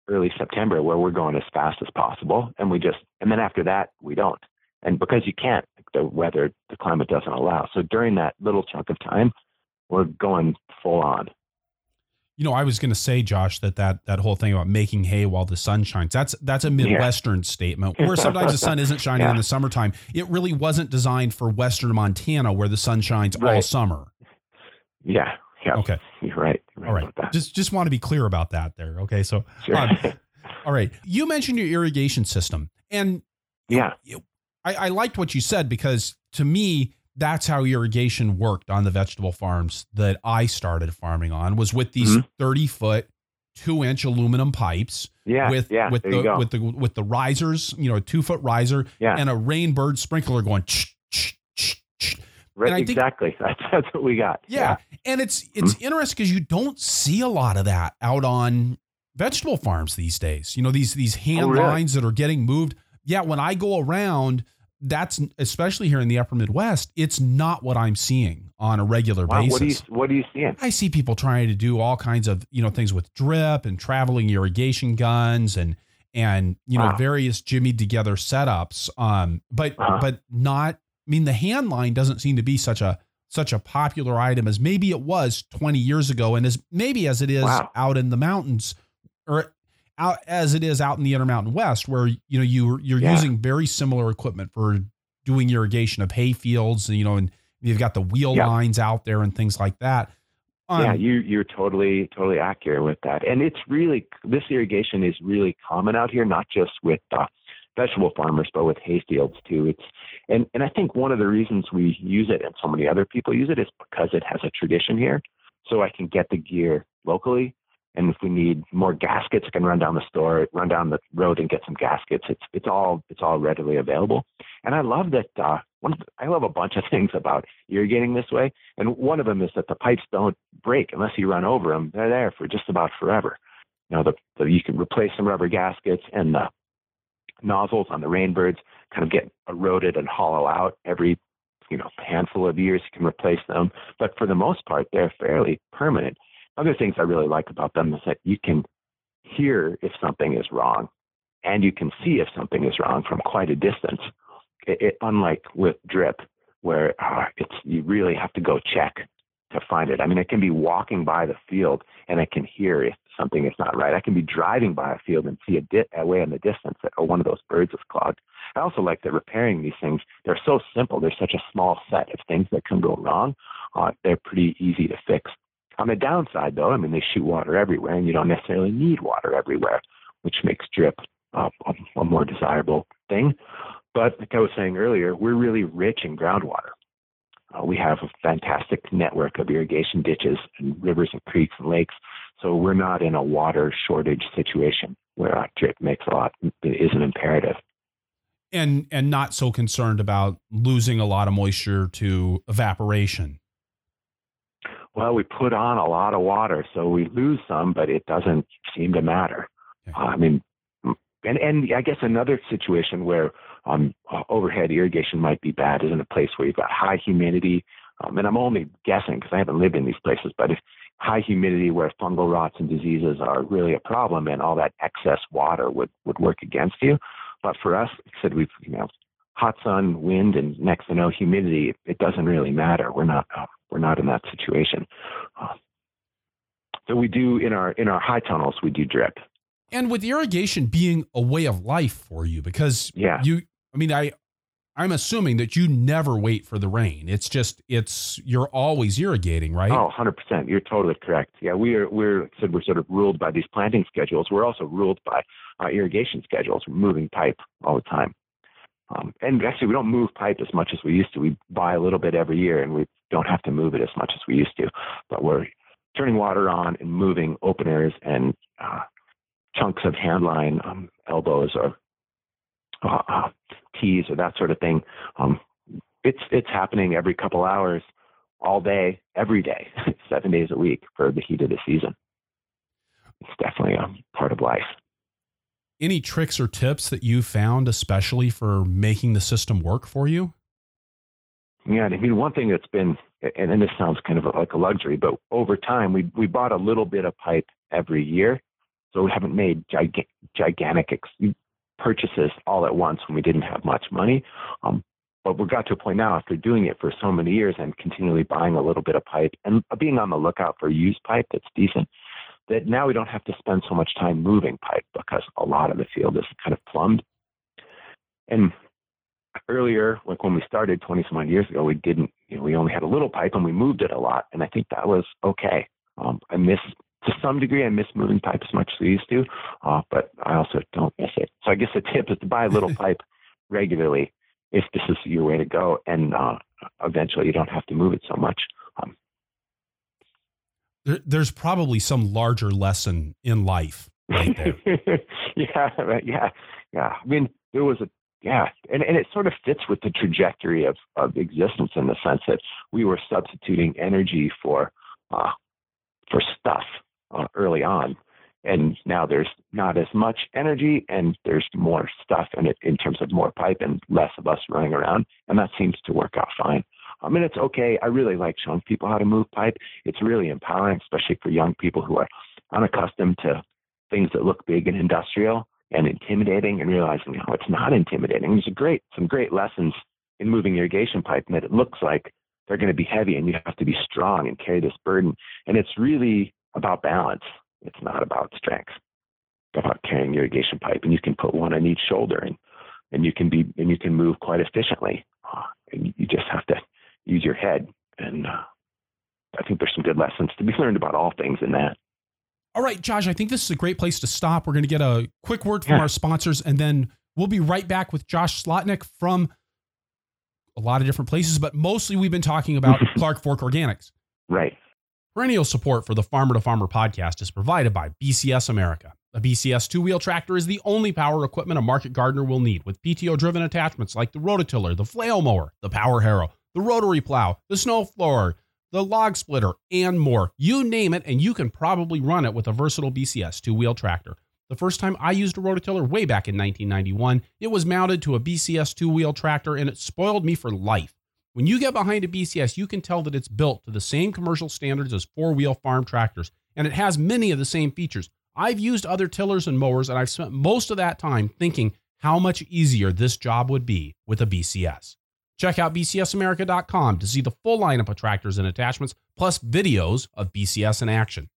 early September where we're going as fast as possible, and we just and then after that we don't, and because you can't, the weather, the climate doesn't allow. So during that little chunk of time, we're going full on. You know, I was going to say, Josh, that, that that whole thing about making hay while the sun shines, that's that's a Midwestern yeah. statement where sometimes the sun isn't shining yeah. in the summertime. It really wasn't designed for Western Montana where the sun shines right. all summer. Yeah, yeah. Okay. You're right. You're right. All right. Just just want to be clear about that there. Okay. So sure. um, all right. You mentioned your irrigation system. And yeah. You, I, I liked what you said because to me, that's how irrigation worked on the vegetable farms that I started farming on was with these mm-hmm. 30 foot, two inch aluminum pipes. Yeah. With yeah, with the with the with the risers, you know, a two foot riser yeah. and a rainbird sprinkler going ch, ch, ch. Right, exactly. That's, that's what we got. Yeah. yeah. And it's it's mm-hmm. interesting because you don't see a lot of that out on vegetable farms these days. You know, these these hand oh, really? lines that are getting moved. Yeah, when I go around, that's especially here in the upper Midwest, it's not what I'm seeing on a regular wow, basis. What are you what are you seeing? I see people trying to do all kinds of, you know, things with drip and traveling irrigation guns and and you know, wow. various jimmied together setups. Um, but uh-huh. but not I mean, the hand line doesn't seem to be such a such a popular item as maybe it was 20 years ago, and as maybe as it is wow. out in the mountains, or out as it is out in the Intermountain West, where you know you you're yeah. using very similar equipment for doing irrigation of hay fields, you know, and you've got the wheel lines out there and things like that. Um, yeah, you you're totally totally accurate with that, and it's really this irrigation is really common out here, not just with uh, vegetable farmers, but with hay fields too. It's and and I think one of the reasons we use it and so many other people use it is because it has a tradition here. So I can get the gear locally, and if we need more gaskets, I can run down the store, run down the road, and get some gaskets. It's it's all it's all readily available, and I love that. Uh, one I love a bunch of things about irrigating this way, and one of them is that the pipes don't break unless you run over them. They're there for just about forever. You know, the, the you can replace some rubber gaskets, and the nozzles on the rainbirds kind of get eroded and hollow out every you know handful of years. You can replace them, but for the most part, they're fairly permanent. Other things I really like about them is that you can hear if something is wrong, and you can see if something is wrong from quite a distance. It, it, unlike with drip, where uh, it's you really have to go check to find it. I mean, I can be walking by the field and I can hear if something is not right. I can be driving by a field and see a di- away in the distance that oh, one of those birds is clogged. I also like that repairing these things. They're so simple. There's such a small set of things that can go wrong. Uh, they're pretty easy to fix. On the downside, though, I mean, they shoot water everywhere, and you don't necessarily need water everywhere, which makes drip uh, a, more desirable thing. But like I was saying earlier, we're really rich in groundwater. Uh, we have a fantastic network of irrigation ditches and rivers and creeks and lakes. So we're not in a water shortage situation where drip makes a lot is an imperative. And and not so concerned about losing a lot of moisture to evaporation. Well, we put on a lot of water, so we lose some, but it doesn't seem to matter. Okay. Uh, I mean, and and I guess another situation where um, overhead irrigation might be bad is in a place where you've got high humidity. Um, and I'm only guessing because I haven't lived in these places, but if high humidity where fungal rots and diseases are really a problem and all that excess water would, would work against you. But for us, like I said, we've, you know, hot sun, wind, and next to no humidity, it, doesn't really matter. We're not, uh, we're not in that situation. Uh, so we do in our, in our high tunnels, we do drip. And with irrigation being a way of life for you, because yeah. you, I mean, I I'm assuming that you never wait for the rain. It's just it's you're always irrigating, right? Oh, 100%. You're totally correct. Yeah, we are we're said we're sort of ruled by these planting schedules. We're also ruled by uh, irrigation schedules. We're moving pipe all the time. Um, and actually, we don't move pipe as much as we used to. We buy a little bit every year, and we don't have to move it as much as we used to. But we're turning water on and moving openers and uh, chunks of handline um, elbows or uh, uh, tees or that sort of thing. Um, it's it's happening every couple hours, all day, every day, seven days a week for the heat of the season. It's definitely a part of life. Any tricks or tips that you found, especially for making the system work for you? Yeah, I mean, one thing that's been, and, and this sounds kind of like a luxury, but over time, we we bought a little bit of pipe every year, so we haven't made gig- gigantic ex- purchases all at once when we didn't have much money. Um, but we got to a point now after doing it for so many years and continually buying a little bit of pipe and being on the lookout for used pipe that's decent that now we don't have to spend so much time moving pipe because a lot of the field is kind of plumbed. And earlier, like when we started 20 some odd years ago, we didn't, you know, we only had a little pipe and we moved it a lot. And I think that was okay. Um, I miss to some degree, I miss moving pipe as much as I used to, uh, but I also don't miss it. So I guess the tip is to buy a little pipe regularly if this is your way to go, and uh, eventually you don't have to move it so much. Um, there, there's probably some larger lesson in life right there. yeah, yeah, yeah. I mean, there was a yeah, and, and it sort of fits with the trajectory of, of existence in the sense that we were substituting energy for uh, for stuff uh, early on. And now there's not as much energy and there's more stuff in it in terms of more pipe and less of us running around. And that seems to work out fine. I mean, it's okay. I really like showing people how to move pipe. It's really empowering, especially for young people who are unaccustomed to things that look big and industrial and intimidating and realizing, oh, it's not intimidating. There's a great, some great lessons in moving irrigation pipe and that it looks like they're going to be heavy and you have to be strong and carry this burden. And it's really about balance. It's not about strength. It's about carrying irrigation pipe, and you can put one on each shoulder, and and you can be and you can move quite efficiently. Uh, and you just have to use your head and uh, I think there's some good lessons to be learned about all things in that. All right, Josh, I think this is a great place to stop. We're going to get a quick word from yeah. our sponsors, and then we'll be right back with Josh Slotnick from a lot of different places, but mostly we've been talking about Clark Fork Organics. Right. Perennial support for the Farmer to Farmer podcast is provided by BCS America. A BCS two wheel tractor is the only power equipment a market gardener will need, with PTO driven attachments like the rototiller, the flail mower, the power harrow, the rotary plow, the snow blower, the log splitter, and more. You name it, and you can probably run it with a versatile BCS two wheel tractor. The first time I used a rototiller way back in 1991, it was mounted to a BCS two wheel tractor and it spoiled me for life. When you get behind a BCS, you can tell that it's built to the same commercial standards as four wheel farm tractors, and it has many of the same features. I've used other tillers and mowers, and I've spent most of that time thinking how much easier this job would be with a BCS. Check out bcsamerica.com to see the full lineup of tractors and attachments, plus videos of BCS in action.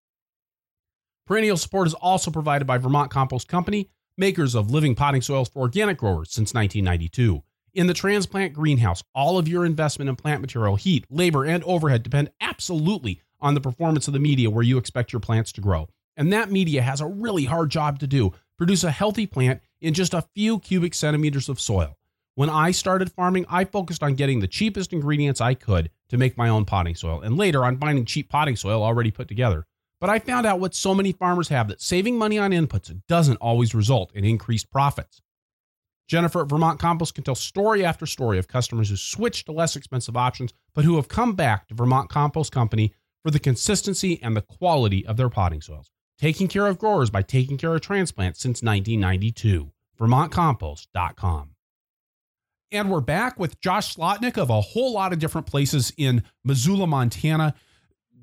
Perennial support is also provided by Vermont Compost Company, makers of living potting soils for organic growers since 1992. In the transplant greenhouse, all of your investment in plant material, heat, labor, and overhead depend absolutely on the performance of the media where you expect your plants to grow. And that media has a really hard job to do produce a healthy plant in just a few cubic centimeters of soil. When I started farming, I focused on getting the cheapest ingredients I could to make my own potting soil, and later on finding cheap potting soil already put together. But I found out what so many farmers have that saving money on inputs doesn't always result in increased profits. Jennifer at Vermont Compost can tell story after story of customers who switched to less expensive options, but who have come back to Vermont Compost Company for the consistency and the quality of their potting soils. Taking care of growers by taking care of transplants since 1992. VermontCompost.com. And we're back with Josh Slotnick of a whole lot of different places in Missoula, Montana.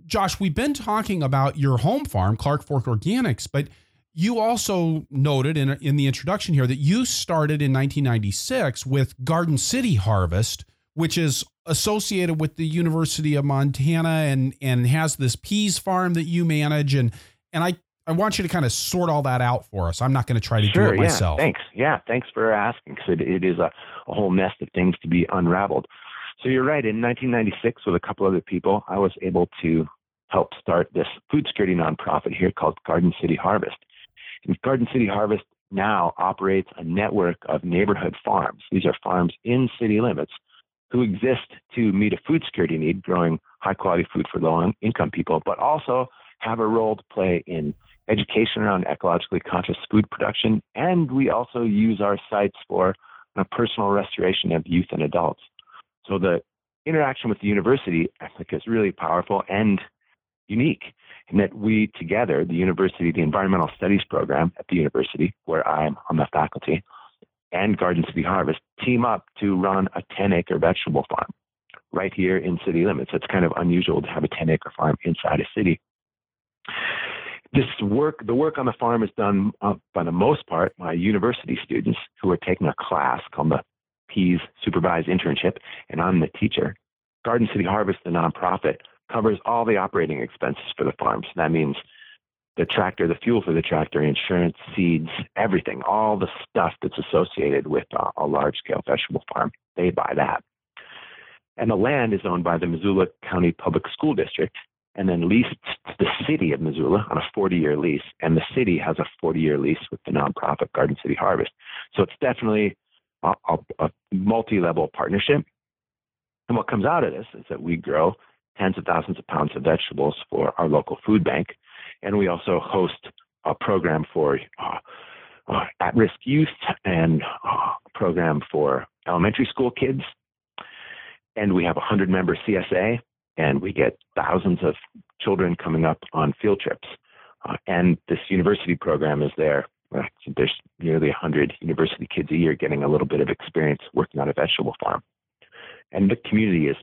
Josh, we've been talking about your home farm, Clark Fork Organics, but you also noted in, in the introduction here that you started in 1996 with Garden City Harvest, which is associated with the University of Montana and and has this PEAS Farm that you manage and and I I want you to kind of sort all that out for us. I'm not going to try to sure, do it myself. Yeah, thanks. Yeah, thanks for asking because it, it is a, a whole nest of things to be unraveled. So you're right. In 1996, with a couple other people, I was able to help start this food security nonprofit here called Garden City Harvest. And Garden City Harvest now operates a network of neighborhood farms. These are farms in city limits who exist to meet a food security need, growing high quality food for low income people, but also have a role to play in education around ecologically conscious food production, and we also use our sites for a personal restoration of youth and adults. So the interaction with the university, I think, is really powerful and unique in that we together, the university, the environmental studies program at the university, where I'm on the faculty, and Garden City Harvest team up to run a 10 acre vegetable farm right here in city limits. It's kind of unusual to have a 10 acre farm inside a city this work, the work on the farm is done uh, by the most part by university students who are taking a class called the PEAS Supervised Internship, and I'm the teacher. Garden City Harvest, the nonprofit, covers all the operating expenses for the farm. So that means the tractor, the fuel for the tractor, insurance, seeds, everything, all the stuff that's associated with uh, a large scale vegetable farm. They buy that. And the land is owned by the Missoula County Public School District, and then leased to the city of Missoula on a 40 year lease. And the city has a 40 year lease with the nonprofit Garden City Harvest. So it's definitely a, a, a multi level partnership. And what comes out of this is that we grow tens of thousands of pounds of vegetables for our local food bank. And we also host a program for uh, uh, at risk youth and uh, a program for elementary school kids. And we have a 100 member CSA and we get thousands of children coming up on field trips. Uh, and this university program is there. There's nearly 100 university kids a year getting a little bit of experience working on a vegetable farm. And the community is,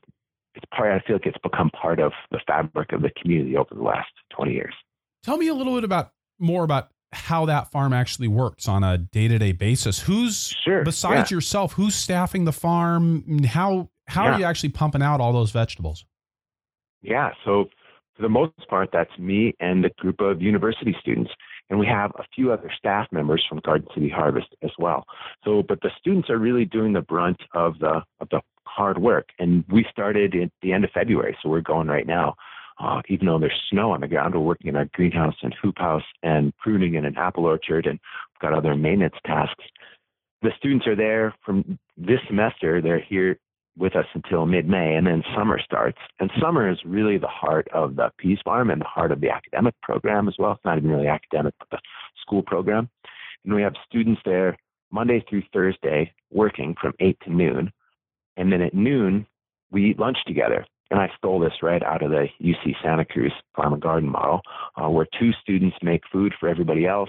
it's part, I feel like it's become part of the fabric of the community over the last 20 years. Tell me a little bit about more about how that farm actually works on a day-to-day basis. Who's sure, besides yeah. yourself, who's staffing the farm? How how yeah. are you actually pumping out all those vegetables? Yeah, so for the most part, that's me and a group of university students. And we have a few other staff members from Garden City Harvest as well. So, but the students are really doing the brunt of the of the hard work. And we started at the end of February, so we're going right now. Uh, even though there's snow on the ground, we're working in our greenhouse and hoop house and pruning in an apple orchard, and we've got other maintenance tasks. The students are there from this semester. They're here with us until mid-May, and then summer starts. And summer is really the heart of the PEAS Farm and the heart of the academic program as well. It's not even really academic, but the school program. And we have students there Monday through Thursday working from 8 to noon. And then at noon, we eat lunch together. And I stole this right out of the UC Santa Cruz Farm and Garden model, uh, where two students make food for everybody else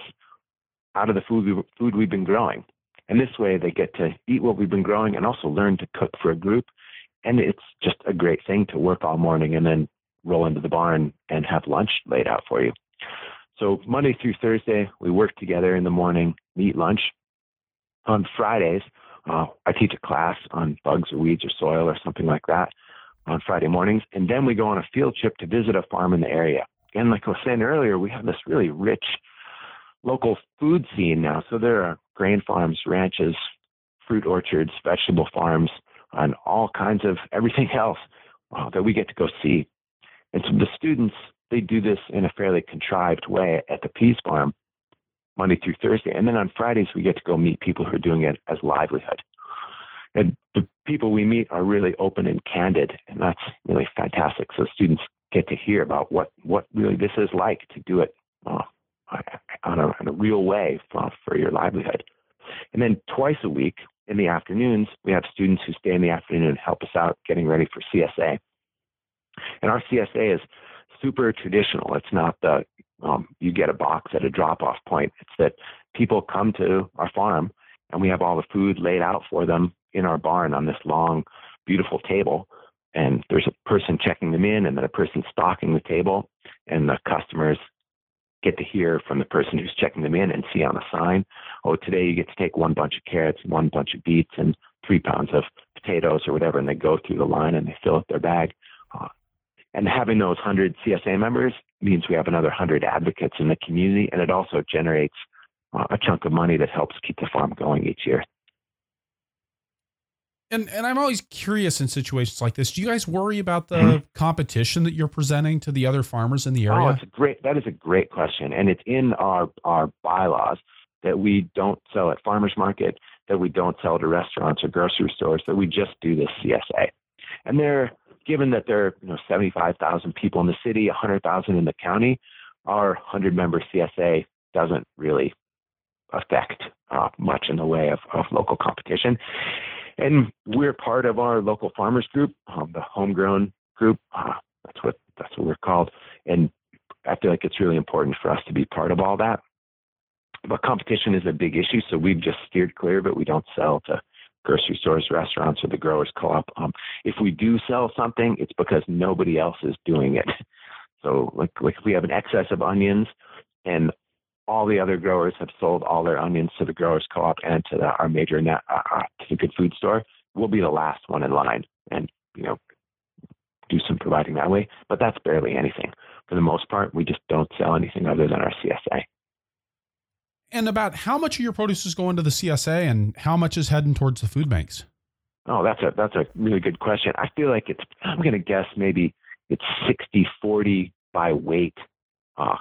out of the food, we, food we've been growing. And this way they get to eat what we've been growing and also learn to cook for a group. And it's just a great thing to work all morning and then roll into the barn and have lunch laid out for you. So Monday through Thursday, we work together in the morning, eat lunch. On Fridays, uh, I teach a class on bugs or weeds or soil or something like that on Friday mornings. And then we go on a field trip to visit a farm in the area. And like I was saying earlier, we have this really rich local food scene now. So there are grain farms, ranches, fruit orchards, vegetable farms, and all kinds of everything else uh, that we get to go see. And so the students, they do this in a fairly contrived way at the PEAS Farm Monday through Thursday. And then on Fridays, we get to go meet people who are doing it as livelihood. And the people we meet are really open and candid, and that's really fantastic. So students get to hear about what, what really this is like to do it uh, on a, in a real way for, for your livelihood. And then twice a week in the afternoons, we have students who stay in the afternoon and help us out getting ready for CSA. And our CSA is super traditional. It's not the um, you get a box at a drop off point. It's that people come to our farm and we have all the food laid out for them in our barn on this long, beautiful table. And there's a person checking them in and then a person stocking the table. And the customers get to hear from the person who's checking them in and see on a sign, oh, today you get to take one bunch of carrots, one bunch of beets, and three pounds of potatoes or whatever, and they go through the line and they fill up their bag. Uh, and having those 100 CSA members means we have another 100 advocates in the community, and it also generates uh, a chunk of money that helps keep the farm going each year. And and I'm always curious in situations like this. Do you guys worry about the mm-hmm. competition that you're presenting to the other farmers in the area? Oh, it's a great. That is a great question, and it's in our our bylaws that we don't sell at farmers market, that we don't sell to restaurants or grocery stores, that we just do this CSA. And they're given that there are you know 75,000 people in the city, 100,000 in the county, our 100 member CSA doesn't really affect uh, much in the way of, of local competition. And we're part of our local farmers group, um, the homegrown group. Uh, that's what that's what we're called. And I feel like it's really important for us to be part of all that. But competition is a big issue, so we've just steered clear of it. We don't sell to grocery stores, restaurants, or the growers co-op. Um, if we do sell something, it's because nobody else is doing it. So, like, like if we have an excess of onions, and all the other growers have sold all their onions to the growers co-op and to the, our major net, uh, uh, to the good food store. We'll be the last one in line, and you know, do some providing that way. But that's barely anything. For the most part, we just don't sell anything other than our CSA. And about how much of your produce is going to the CSA, and how much is heading towards the food banks? Oh, that's a that's a really good question. I feel like it's I'm going to guess maybe it's 60 40 by weight uh,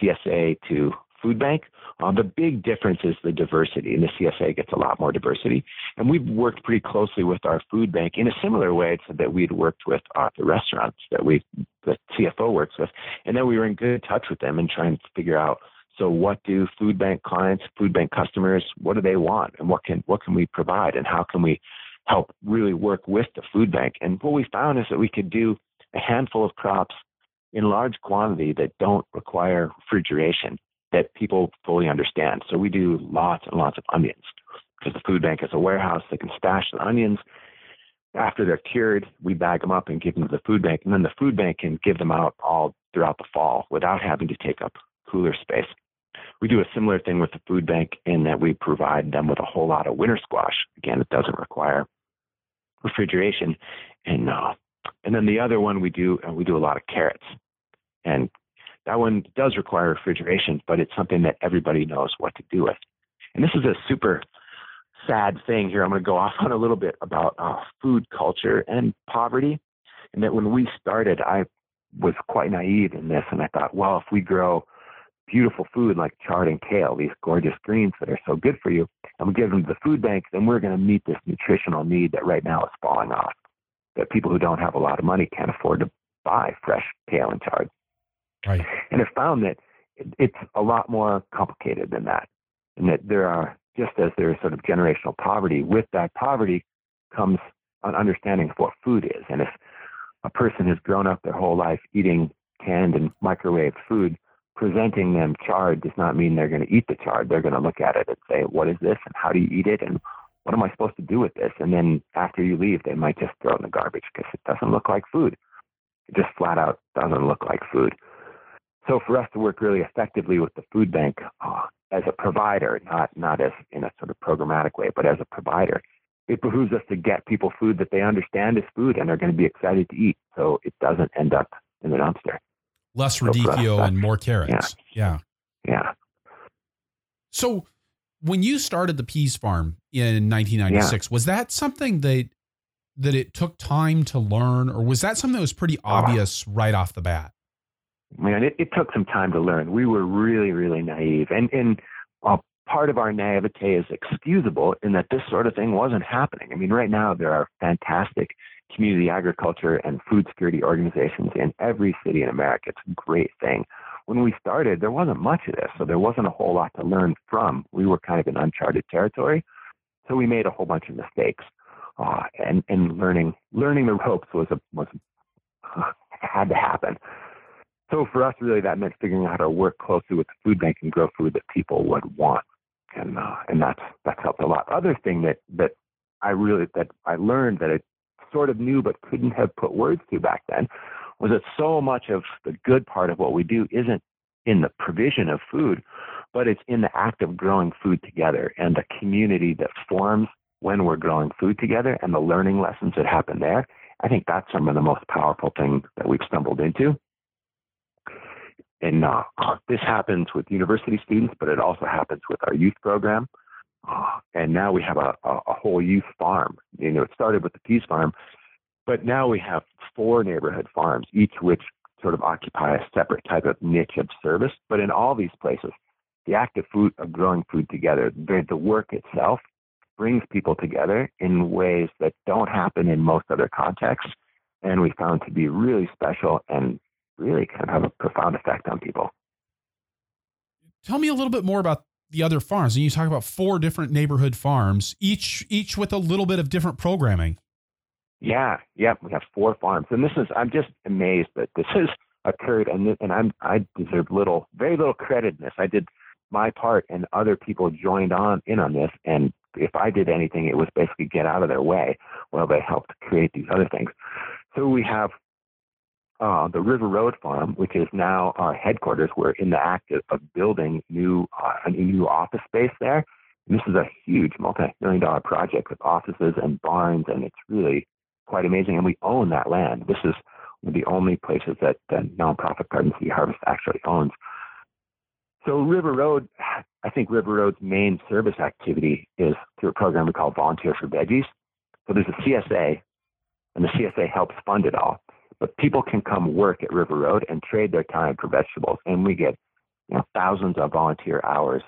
CSA to food bank. Uh, the big difference is the diversity, and the CSA gets a lot more diversity. And we've worked pretty closely with our food bank in a similar way to that we'd worked with uh, the restaurants that we, the CFO works with, and then we were in good touch with them and trying to figure out. So, what do food bank clients, food bank customers, what do they want, and what can what can we provide, and how can we help really work with the food bank? And what we found is that we could do a handful of crops in large quantity that don't require refrigeration that people fully understand. So we do lots and lots of onions because the food bank is a warehouse that can stash the onions. After they're cured, we bag them up and give them to the food bank, and then the food bank can give them out all throughout the fall without having to take up cooler space. We do a similar thing with the food bank in that we provide them with a whole lot of winter squash. Again, it doesn't require refrigeration, and uh, and then the other one we do uh, we do a lot of carrots, and that one does require refrigeration, but it's something that everybody knows what to do with. And this is a super sad thing here. I'm going to go off on a little bit about uh, food culture and poverty. And that when we started, I was quite naive in this, and I thought, well, if we grow beautiful food like chard and kale, these gorgeous greens that are so good for you, and we give them to the food bank, then we're going to meet this nutritional need that right now is falling off. That people who don't have a lot of money can't afford to buy fresh kale and chard. Right. And have found that it's a lot more complicated than that, and that there are just as there is sort of generational poverty, with that poverty comes an understanding of what food is. And if a person has grown up their whole life eating canned and microwave food, presenting them chard does not mean they're going to eat the chard. They're going to look at it and say, What is this? And how do you eat it? And what am I supposed to do with this? And then after you leave, they might just throw it in the garbage because it doesn't look like food. It just flat out doesn't look like food. So for us to work really effectively with the food bank uh, as a provider, not not as in a sort of programmatic way, but as a provider, it behooves us to get people food that they understand is food and are going to be excited to eat, so it doesn't end up in the dumpster. Less radicchio and more carrots. Yeah. yeah. Yeah. So when you started the PEAS Farm in 1996, yeah. was that something that that it took time to learn, or was that something that was pretty uh, obvious uh, right off the bat? Man, it, it took some time to learn. We were really, really naive. And, and part of our naivete is excusable in that this sort of thing wasn't happening. I mean, right now there are fantastic community agriculture and food security organizations in every city in America. It's a great thing. When we started, there wasn't much of this, so there wasn't a whole lot to learn from. We were kind of in uncharted territory, so we made a whole bunch of mistakes. Uh, and and learning learning the ropes was a was uh, had to happen. So for us, really, that meant figuring out how to work closely with the food bank and grow food that people would want, and uh, and that's that's helped a lot. Other thing that that I really that I learned that I sort of knew but couldn't have put words to back then was that so much of the good part of what we do isn't in the provision of food, but it's in the act of growing food together and the community that forms when we're growing food together and the learning lessons that happen there. I think that's some of the most powerful things that we've stumbled into and this happens with university students, but it also happens with our youth program. Uh, and now we have a, a, a, whole youth farm. You know, it started with the PEAS Farm, but now we have four neighborhood farms, each which sort of occupy a separate type of niche of service. But in all these places, the act of food of growing food together, the, the work itself brings people together in ways that don't happen in most other contexts, and we found to be really special and really can have a profound effect on people. Tell me a little bit more about the other farms. And you talk about four different neighborhood farms, each each with a little bit of different programming. Yeah, yeah, we have four farms, and this is I'm just amazed that this has occurred, and and I'm I deserve little, very little credit in this. I did my part, and other people joined on in on this, and if I did anything, it was basically get out of their way while they helped create these other things. So we have uh, the River Road Farm, which is now our headquarters. We're in the act of, of building new uh, a new office space there. And this is a huge multi-million dollar project with offices and barns, and it's really quite amazing. And we own that land. This is one of the only places that the nonprofit Garden City Harvest actually owns. So River Road, I think River Road's main service activity is through a program we call Volunteer for Veggies. So there's a CSA, and the CSA helps fund it all. But people can come work at River Road and trade their time for vegetables, and we get you know thousands of volunteer hours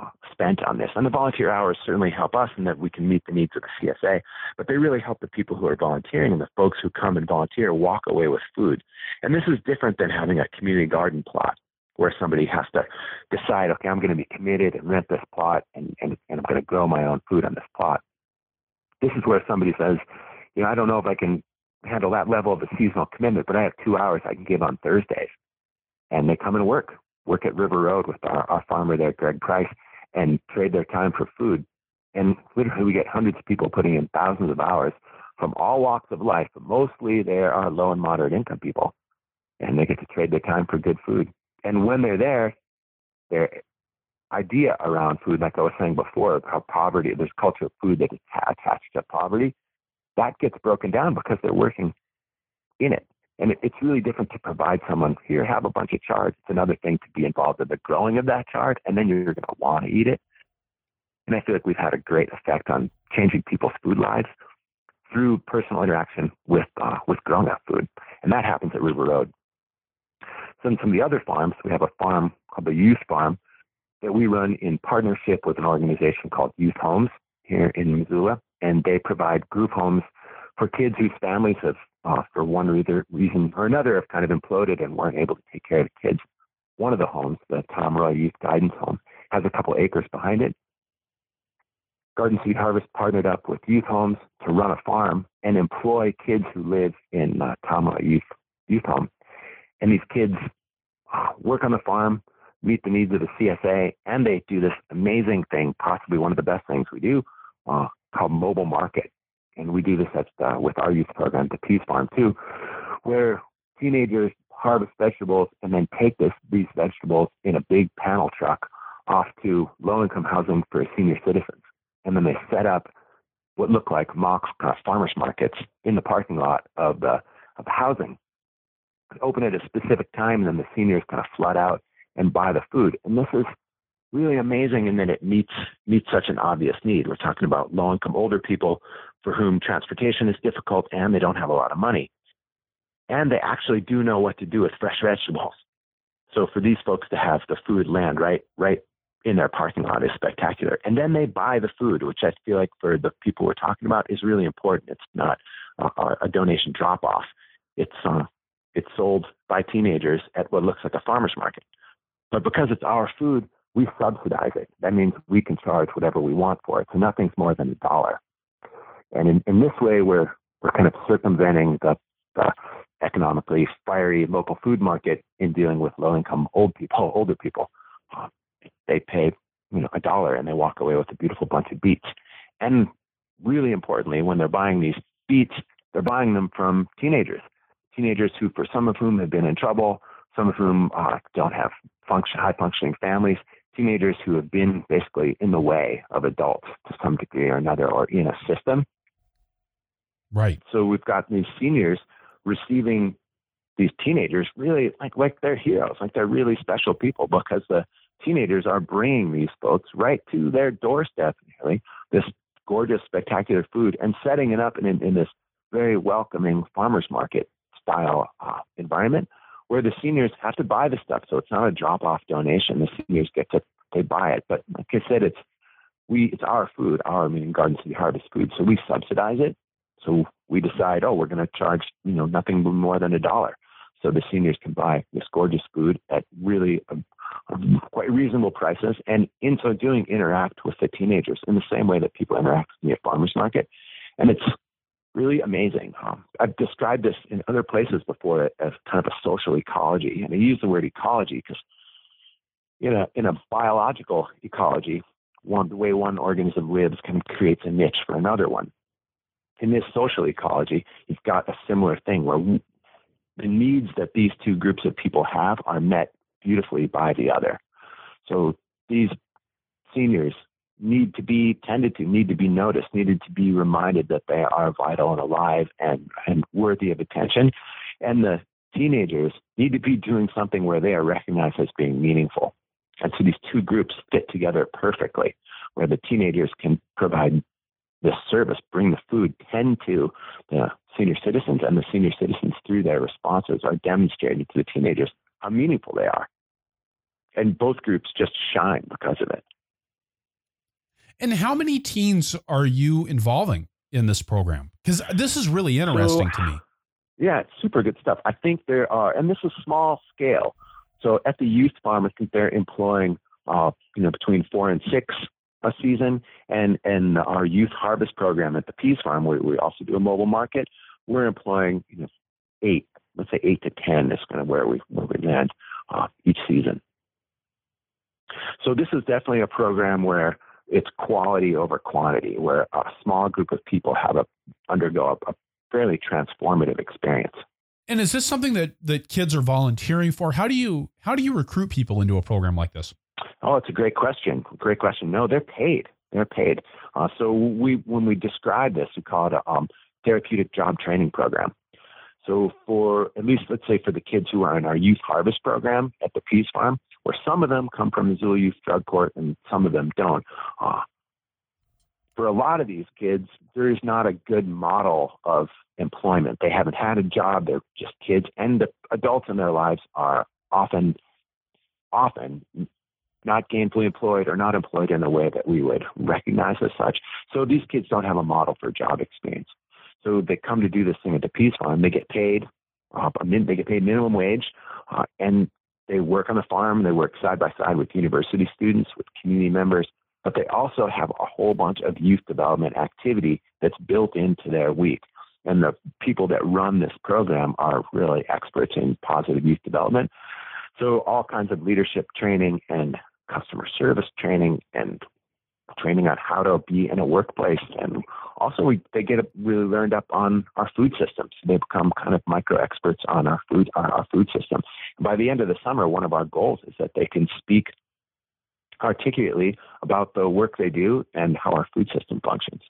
uh, spent on this. And the volunteer hours certainly help us in that we can meet the needs of the CSA, but they really help the people who are volunteering and the folks who come and volunteer walk away with food. And this is different than having a community garden plot where somebody has to decide, okay, I'm going to be committed and rent this plot and, and, and I'm going to grow my own food on this plot. This is where somebody says, you know, I don't know if I can handle that level of a seasonal commitment, but I have two hours I can give on Thursdays. And they come and work, work at River Road with our, our farmer there, Greg Price, and trade their time for food. And literally, we get hundreds of people putting in thousands of hours from all walks of life, but mostly they are low and moderate income people. And they get to trade their time for good food. And when they're there, their idea around food, like I was saying before, how poverty, there's culture of food that is attached to poverty that gets broken down because they're working in it. And it, it's really different to provide someone here, have a bunch of chards. It's another thing to be involved in the growing of that chard, and then you're going to want to eat it. And I feel like we've had a great effect on changing people's food lives through personal interaction with uh, with grown up food, and that happens at River Road So in some of the other farms. We have a farm called the Youth Farm that we run in partnership with an organization called Youth Homes here in Missoula, and they provide group homes for kids whose families have, uh, for one reason or another, have kind of imploded and weren't able to take care of the kids. One of the homes, the Tom Roy Youth Guidance Home, has a couple acres behind it. Garden City Harvest partnered up with Youth Homes to run a farm and employ kids who live in uh, Tom Roy Youth Youth Home, and these kids uh, work on the farm, meet the needs of the CSA, and they do this amazing thing, possibly one of the best things we do, uh, called mobile market. And we do this at, uh, with our youth program, the PEAS Farm, too, where teenagers harvest vegetables and then take this, these vegetables in a big panel truck off to low income housing for senior citizens. And then they set up what look like mock uh, farmers markets in the parking lot of the, of the housing. Open at a specific time, and then the seniors kind of flood out and buy the food. And this is really amazing in that it meets meets such an obvious need. We're talking about low income older people for whom transportation is difficult and they don't have a lot of money. And they actually do know what to do with fresh vegetables. So for these folks to have the food land right right in their parking lot is spectacular. And then they buy the food, which I feel like for the people we're talking about is really important. It's not a, a donation drop off. It's uh, it's sold by teenagers at what looks like a farmer's market. But because it's our food, we subsidize it. That means we can charge whatever we want for it. So nothing's more than a dollar. And in, in this way, we're, we're kind of circumventing the, the economically fiery local food market in dealing with low income old people, older people. Uh, they pay, you know, a dollar and they walk away with a beautiful bunch of beets. And really importantly, when they're buying these beets, they're buying them from teenagers, teenagers who, for some of whom have been in trouble, some of whom uh, don't have function, high functioning families, teenagers who have been basically in the way of adults to some degree or another or in a system. Right. So we've got these seniors receiving these teenagers really like like they're heroes, like they're really special people because the teenagers are bringing these folks right to their doorstep, really, this gorgeous, spectacular food and setting it up in, in this very welcoming farmers market style uh, environment where the seniors have to buy the stuff. So it's not a drop off donation. The seniors get to they buy it. But like I said, it's we it's our food, our meaning Garden City Harvest food. So we subsidize it. So we decide, oh, we're going to charge you know nothing more than a dollar, so the seniors can buy this gorgeous food at really um, um, quite reasonable prices, and in so doing, interact with the teenagers in the same way that people interact with me at farmers market. And it's really amazing. Um, I've described this in other places before as kind of a social ecology, and I use the word ecology because in a in a biological ecology, one the way one organism lives kind of creates a niche for another one. In this social ecology, you've got a similar thing where the needs that these two groups of people have are met beautifully by the other. So these seniors need to be tended to, need to be noticed, needed to be reminded that they are vital and alive and, and worthy of attention. And the teenagers need to be doing something where they are recognized as being meaningful. And so these two groups fit together perfectly, where the teenagers can provide the service, bring the food, tend to the senior citizens, and the senior citizens, through their responses, are demonstrating to the teenagers how meaningful they are. And both groups just shine because of it. And how many teens are you involving in this program? Because this is really interesting so, to me. Yeah, it's super good stuff. I think there are, and this is small scale. So at the youth farm, I think they're employing, uh, you know, between four and six a season, and and our youth harvest program at the PEAS Farm, where we also do a mobile market, we're employing, you know, eight. Let's say eight to ten is kind of where we where we land uh, each season. So this is definitely a program where it's quality over quantity, where a small group of people have a undergo a, a fairly transformative experience. And is this something that that kids are volunteering for? How do you how do you recruit people into a program like this? Oh, it's a great question. Great question. No, they're paid. They're paid. Uh, so we when we describe this, we call it a um, therapeutic job training program. So for at least let's say for the kids who are in our youth harvest program at the PEAS Farm, where some of them come from Missoula Youth Drug Court and some of them don't. Uh, for a lot of these kids, there is not a good model of employment. They haven't had a job. They're just kids, and the adults in their lives are often, often not gainfully employed or not employed in a way that we would recognize as such. So these kids don't have a model for job experience. So they come to do this thing at the PEAS Farm. They get paid, uh, they get paid minimum wage, uh, and they work on the farm. They work side by side with university students, with community members, but they also have a whole bunch of youth development activity that's built into their week. And the people that run this program are really experts in positive youth development. So all kinds of leadership training and customer service training and training on how to be in a workplace. And also, we, they get really learned up on our food systems. They become kind of micro experts on our food, on our food system. By the end of the summer, one of our goals is that they can speak articulately about the work they do and how our food system functions.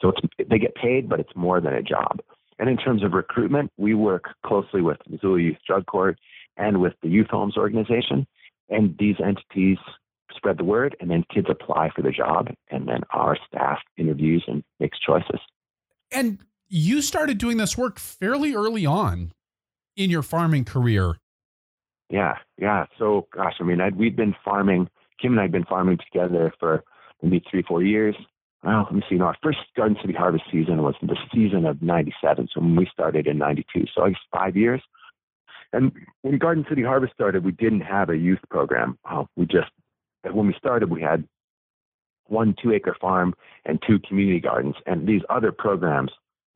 So they get paid, but it's more than a job. And in terms of recruitment, we work closely with Missoula Youth Drug Court and with the Youth Homes Organization. And these entities spread the word, and then kids apply for the job, and then our staff interviews and makes choices. And you started doing this work fairly early on in your farming career. Yeah, yeah. So, gosh, I mean, I'd, we'd been farming. Kim and I'd been farming together for maybe three, four years. Well, let me see. No, our first Garden City harvest season was the season of '97. So when we started in '92, so I guess five years. And when Garden City Harvest started, we didn't have a youth program. Uh, we just when we started, we had one two acre farm and two community gardens. And these other programs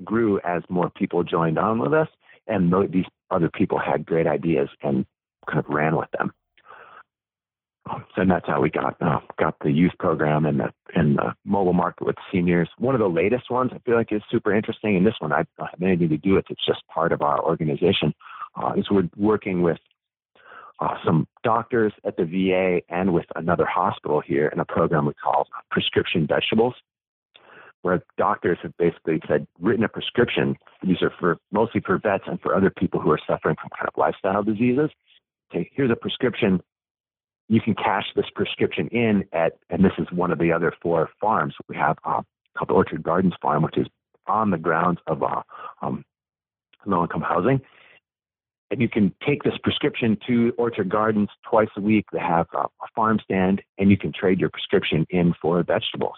grew as more people joined on with us. And these other people had great ideas and kind of ran with them. So that's how we got uh, got the youth program and the and the mobile market with seniors. One of the latest ones I feel like is super interesting, and this one I don't have anything to do with. It's just part of our organization. Uh, is we're working with uh, some doctors at the VA and with another hospital here in a program we call prescription vegetables, where doctors have basically said written a prescription. These are for mostly for vets and for other people who are suffering from kind of lifestyle diseases. Okay, here's a prescription. You can cash this prescription in at, and this is one of the other four farms we have uh, called the Orchard Gardens Farm, which is on the grounds of uh, um, low-income housing and you can take this prescription to Orchard Gardens twice a week. They have a, a farm stand, and you can trade your prescription in for vegetables,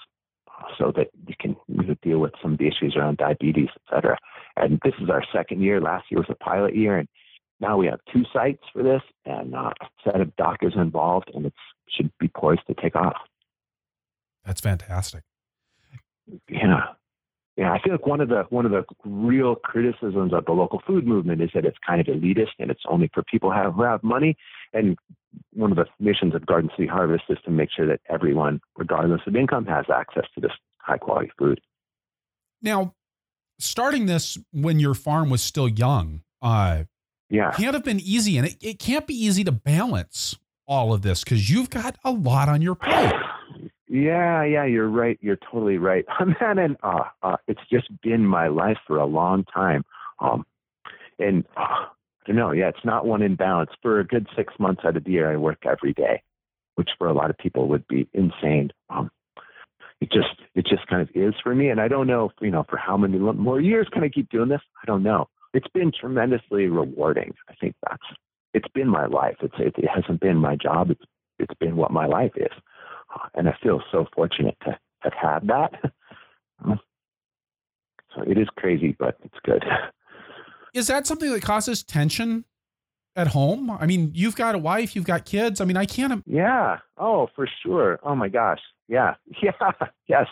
uh, so that you can deal with some of the issues around diabetes, et cetera. And this is our second year. Last year was a pilot year, and now we have two sites for this and uh, a set of doctors involved, and it should be poised to take off. That's fantastic. Yeah. Yeah, I feel like one of the one of the real criticisms of the local food movement is that it's kind of elitist and it's only for people who have, who have money. And one of the missions of Garden City Harvest is to make sure that everyone, regardless of income, has access to this high quality food. Now, starting this when your farm was still young, uh, yeah, can't have been easy, and it, it can't be easy to balance all of this because you've got a lot on your plate. Yeah, yeah, you're right. You're totally right on that. And uh, uh, it's just been my life for a long time. Um, and uh, I don't know. Yeah, it's not one in balance. For a good six months out of the year, I work every day, which for a lot of people would be insane. Um, it just it just kind of is for me. And I don't know, if, you know, for how many more years can I keep doing this? I don't know. It's been tremendously rewarding. I think that's it's been my life. It's it, it hasn't been my job. It's it's been what my life is and I feel so fortunate to have had that. so it is crazy, but it's good. Is that something that causes tension at home? I mean, you've got a wife, you've got kids. I mean, I can't. Yeah. Oh, for sure. Oh my gosh. Yeah. Yeah. Yes.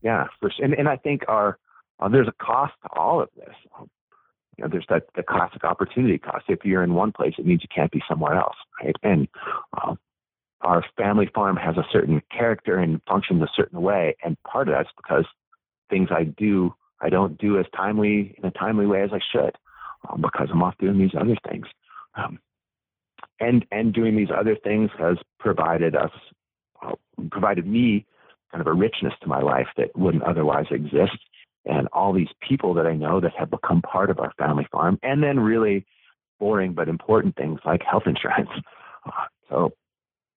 Yeah. For sure. And and I think our uh, there's a cost to all of this. You know, there's that the classic opportunity cost. If you're in one place, it means you can't be somewhere else, right? And um, our family farm has a certain character and functions a certain way. And part of that's because things I do, I don't do as timely in a timely way as I should um, because I'm off doing these other things. Um, and, and doing these other things has provided us, uh, provided me kind of a richness to my life that wouldn't otherwise exist. And all these people that I know that have become part of our family farm, and then really boring but important things like health insurance. So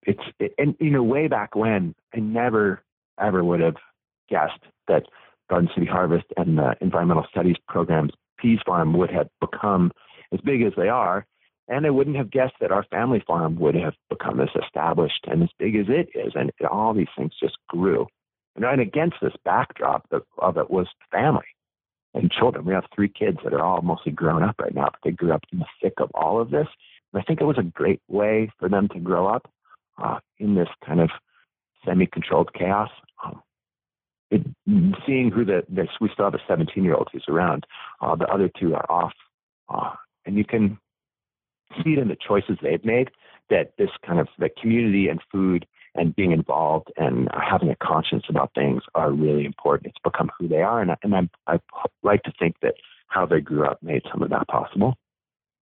it's it, and you know way back when I never ever would have guessed that Garden City Harvest and the environmental studies programs PEAS Farm would have become as big as they are And I wouldn't have guessed that our family farm would have become as established and as big as it is. And all these things just grew. And, and against this backdrop of, of it was family and children. We have three kids that are all mostly grown up right now, but they grew up in the thick of all of this. And I think it was a great way for them to grow up uh, in this kind of semi-controlled chaos. Um, it, seeing who the this, we still have a 17 year old who's around. Uh, the other two are off, uh, and you can see it in the choices they've made. That this kind of the community and food and being involved and having a conscience about things are really important. It's become who they are, and, and I, I like to think that how they grew up made some of that possible.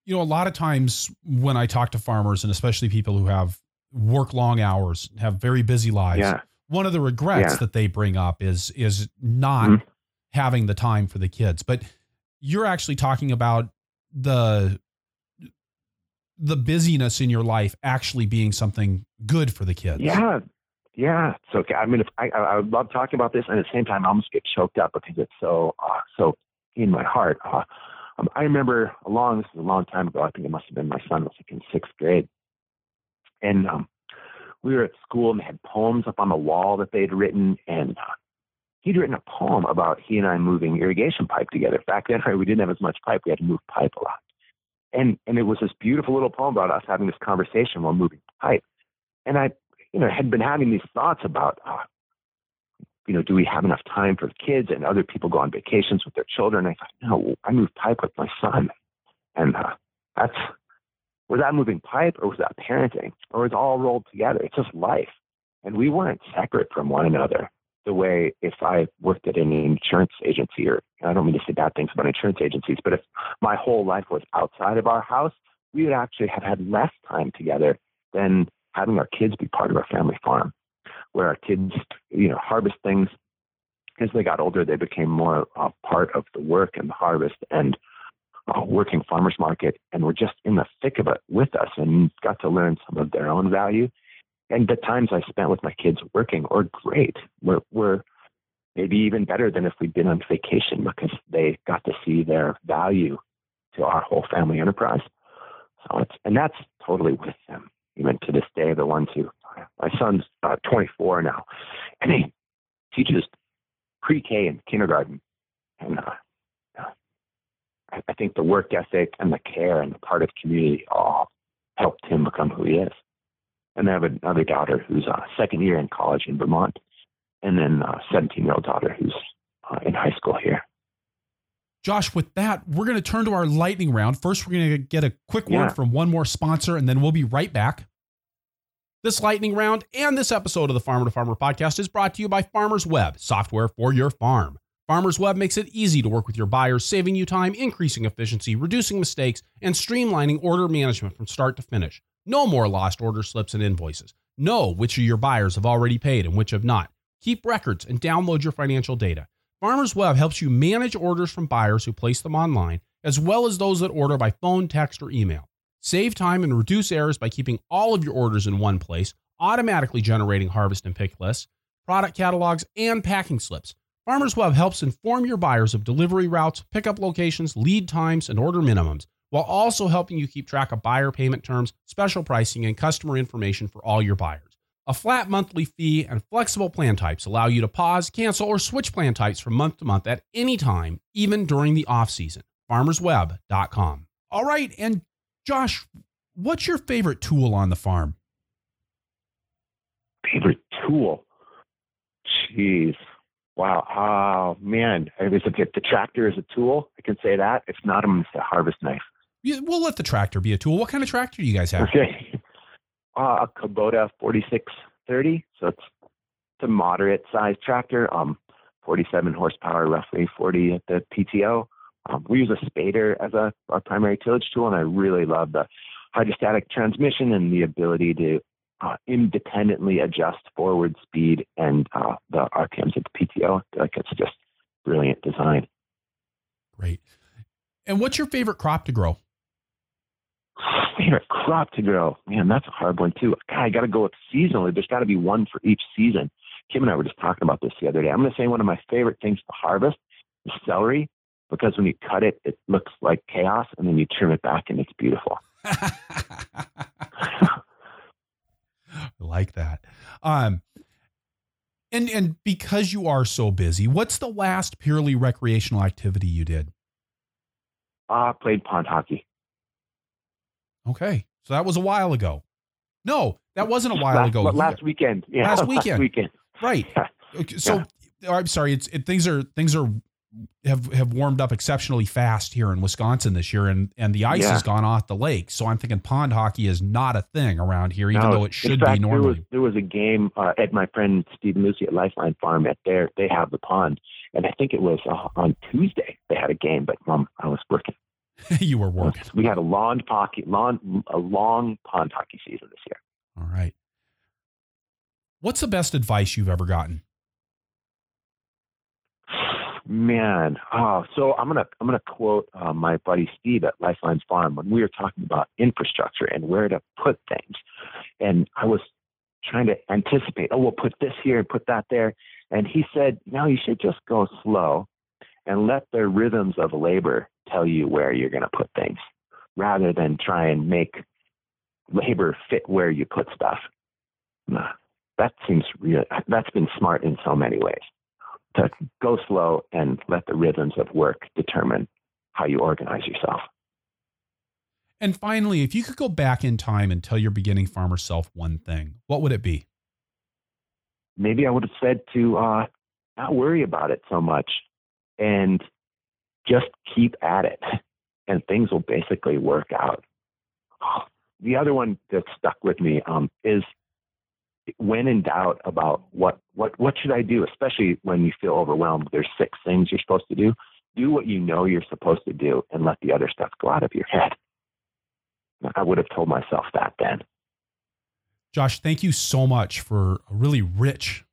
You know, a lot of times when I talk to farmers, and especially people who have work long hours, have very busy lives, yeah. one of the regrets yeah. that they bring up is is not mm-hmm. having the time for the kids. But you're actually talking about the the busyness in your life actually being something good for the kids. Yeah. Yeah. It's okay. I mean, if I, I love talking about this and at the same time, I almost get choked up because it's so, uh, so in my heart. Uh, um, I remember a long, this is a long time ago. I think it must have been my son was like in sixth grade. And, um, we were at school and they had poems up on the wall that they'd written and, uh, he'd written a poem about he and I moving irrigation pipe together. Back then, right, we didn't have as much pipe. We had to move pipe a lot and and it was this beautiful little poem about us having this conversation while moving pipe. And I, you know, had been having these thoughts about, uh, you know, do we have enough time for the kids and other people go on vacations with their children? And I thought, no, I move pipe with my son, and uh, that's was that moving pipe or was that parenting or was all rolled together? It's just life, and we weren't separate from one another the way if I worked at an insurance agency, or I don't mean to say bad things about insurance agencies, but if my whole life was outside of our house, we would actually have had less time together than having our kids be part of our family farm, where our kids, you know, harvest things. As they got older, they became more uh, part of the work and the harvest and uh, working farmers market, and were just in the thick of it with us and got to learn some of their own value and the times I spent with my kids working were great. Were, were maybe even better than if we'd been on vacation because they got to see their value to our whole family enterprise. So it's and that's totally with them. Even to this day, the ones who my son's uh, 24 now, and he teaches pre-K and kindergarten, and uh, I, I think the work ethic and the care and the part of community all helped him become who he is. And I have another daughter who's uh, second year in college in Vermont, and then a 17 year old daughter who's uh, in high school here. Josh, with that, we're going to turn to our lightning round. First, we're going to get a quick word yeah. from one more sponsor, and then we'll be right back. This lightning round and this episode of the Farmer to Farmer podcast is brought to you by Farmers Web, software for your farm. Farmers Web makes it easy to work with your buyers, saving you time, increasing efficiency, reducing mistakes, and streamlining order management from start to finish. No more lost order slips and invoices. Know which of your buyers have already paid and which have not. Keep records and download your financial data. Farmers Web helps you manage orders from buyers who place them online, as well as those that order by phone, text, or email. Save time and reduce errors by keeping all of your orders in one place, automatically generating harvest and pick lists, product catalogs, and packing slips. Farmers Web helps inform your buyers of delivery routes, pickup locations, lead times, and order minimums while also helping you keep track of buyer payment terms, special pricing, and customer information for all your buyers. A flat monthly fee and flexible plan types allow you to pause, cancel, or switch plan types from month to month at any time, even during the off season. FarmersWeb.com. All right, and Josh, what's your favorite tool on the farm? Favorite tool? Jeez. Wow. Oh, man. If the tractor is a tool, I can say that. If not, I'm harvest knife we'll let the tractor be a tool. What kind of tractor do you guys have? Okay. Uh, a Kubota 4630. So it's, it's a moderate sized tractor, um, 47 horsepower, roughly 40 at the PTO. Um, we use a spader as a our primary tillage tool, and I really love the hydrostatic transmission and the ability to uh, independently adjust forward speed and uh, the RPMs at the PTO. like it's just brilliant design. Great. And what's your favorite crop to grow? favorite crop to grow? Man, that's a hard one too. God, I got to go with seasonally. There's got to be one for each season. Kim and I were just talking about this the other day. I'm going to say one of my favorite things to harvest is celery because when you cut it, it looks like chaos, and then you trim it back, and it's beautiful. like that. Um, and and because you are so busy, what's the last purely recreational activity you did? I uh, played pond hockey. Okay, so that was a while ago. No, that wasn't a while last, ago. Last weekend. Yeah, last weekend. Last weekend. Right. Okay, so yeah. I'm sorry. It's it, things are things are have have warmed up exceptionally fast here in Wisconsin this year, and and the ice yeah. has gone off the lake. So I'm thinking pond hockey is not a thing around here, even no, though it should fact, be normally. There was, there was a game uh, at my friend Steve Lucy at Lifeline Farm at there. They have the pond, and I think it was uh, on Tuesday they had a game, but um, I was working. you were working. We had a long hockey, long a long pond hockey season this year. All right. What's the best advice you've ever gotten? Man, oh, so I'm gonna I'm gonna quote uh, my buddy Steve at Lifelines Farm when we were talking about infrastructure and where to put things, and I was trying to anticipate. Oh, we'll put this here and put that there, and he said, "No, you should just go slow, and let the rhythms of labor tell you where you're going to put things, rather than try and make labor fit where you put stuff." That seems real. That's been smart in so many ways to go slow and let the rhythms of work determine how you organize yourself. And finally, if you could go back in time and tell your beginning farmer self one thing, what would it be? Maybe I would have said to uh, not worry about it so much and just keep at it, and things will basically work out. The other one that stuck with me um, is when in doubt about what what what should I do, especially when you feel overwhelmed. There's six things you're supposed to do. Do what you know you're supposed to do, and let the other stuff go out of your head. I would have told myself that then. Josh, thank you so much for a really rich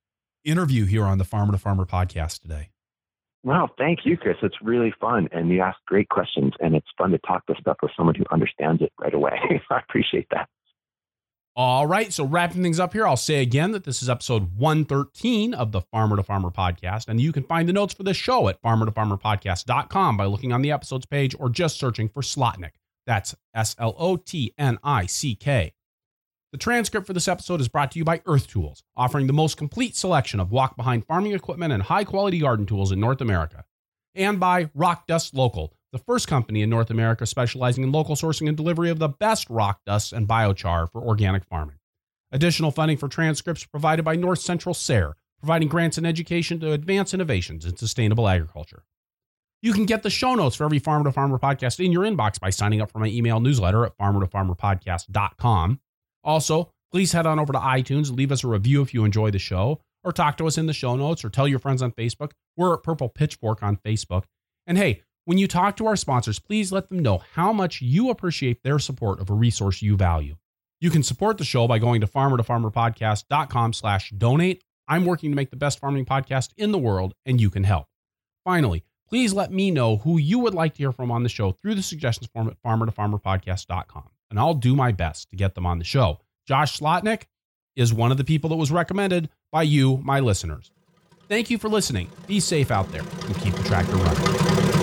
interview here on the Farmer to Farmer podcast today. Wow, thank you, Chris. It's really fun, and you ask great questions, and it's fun to talk this stuff with someone who understands it right away. I appreciate that. All right. So, wrapping things up here, I'll say again that this is episode 113 of the Farmer to Farmer podcast. And you can find the notes for this show at farmertofarmerpodcast.com by looking on the episodes page or just searching for Slotnick. That's S L O T N I C K. The transcript for this episode is brought to you by Earth Tools, offering the most complete selection of walk behind farming equipment and high quality garden tools in North America. And by Rock Dust Local the first company in North America specializing in local sourcing and delivery of the best rock dust and biochar for organic farming. Additional funding for transcripts provided by North Central SARE, providing grants and education to advance innovations in sustainable agriculture. You can get the show notes for every Farmer to Farmer podcast in your inbox by signing up for my email newsletter at farmertofarmerpodcast.com. Also, please head on over to iTunes leave us a review if you enjoy the show, or talk to us in the show notes, or tell your friends on Facebook. We're at Purple Pitchfork on Facebook. And hey, when you talk to our sponsors, please let them know how much you appreciate their support of a resource you value. You can support the show by going to farmertofarmerpodcast.com slash donate. I'm working to make the best farming podcast in the world, and you can help. Finally, please let me know who you would like to hear from on the show through the suggestions form at farmertofarmerpodcast.com, and I'll do my best to get them on the show. Josh Slotnick is one of the people that was recommended by you, my listeners. Thank you for listening. Be safe out there and keep the tractor running.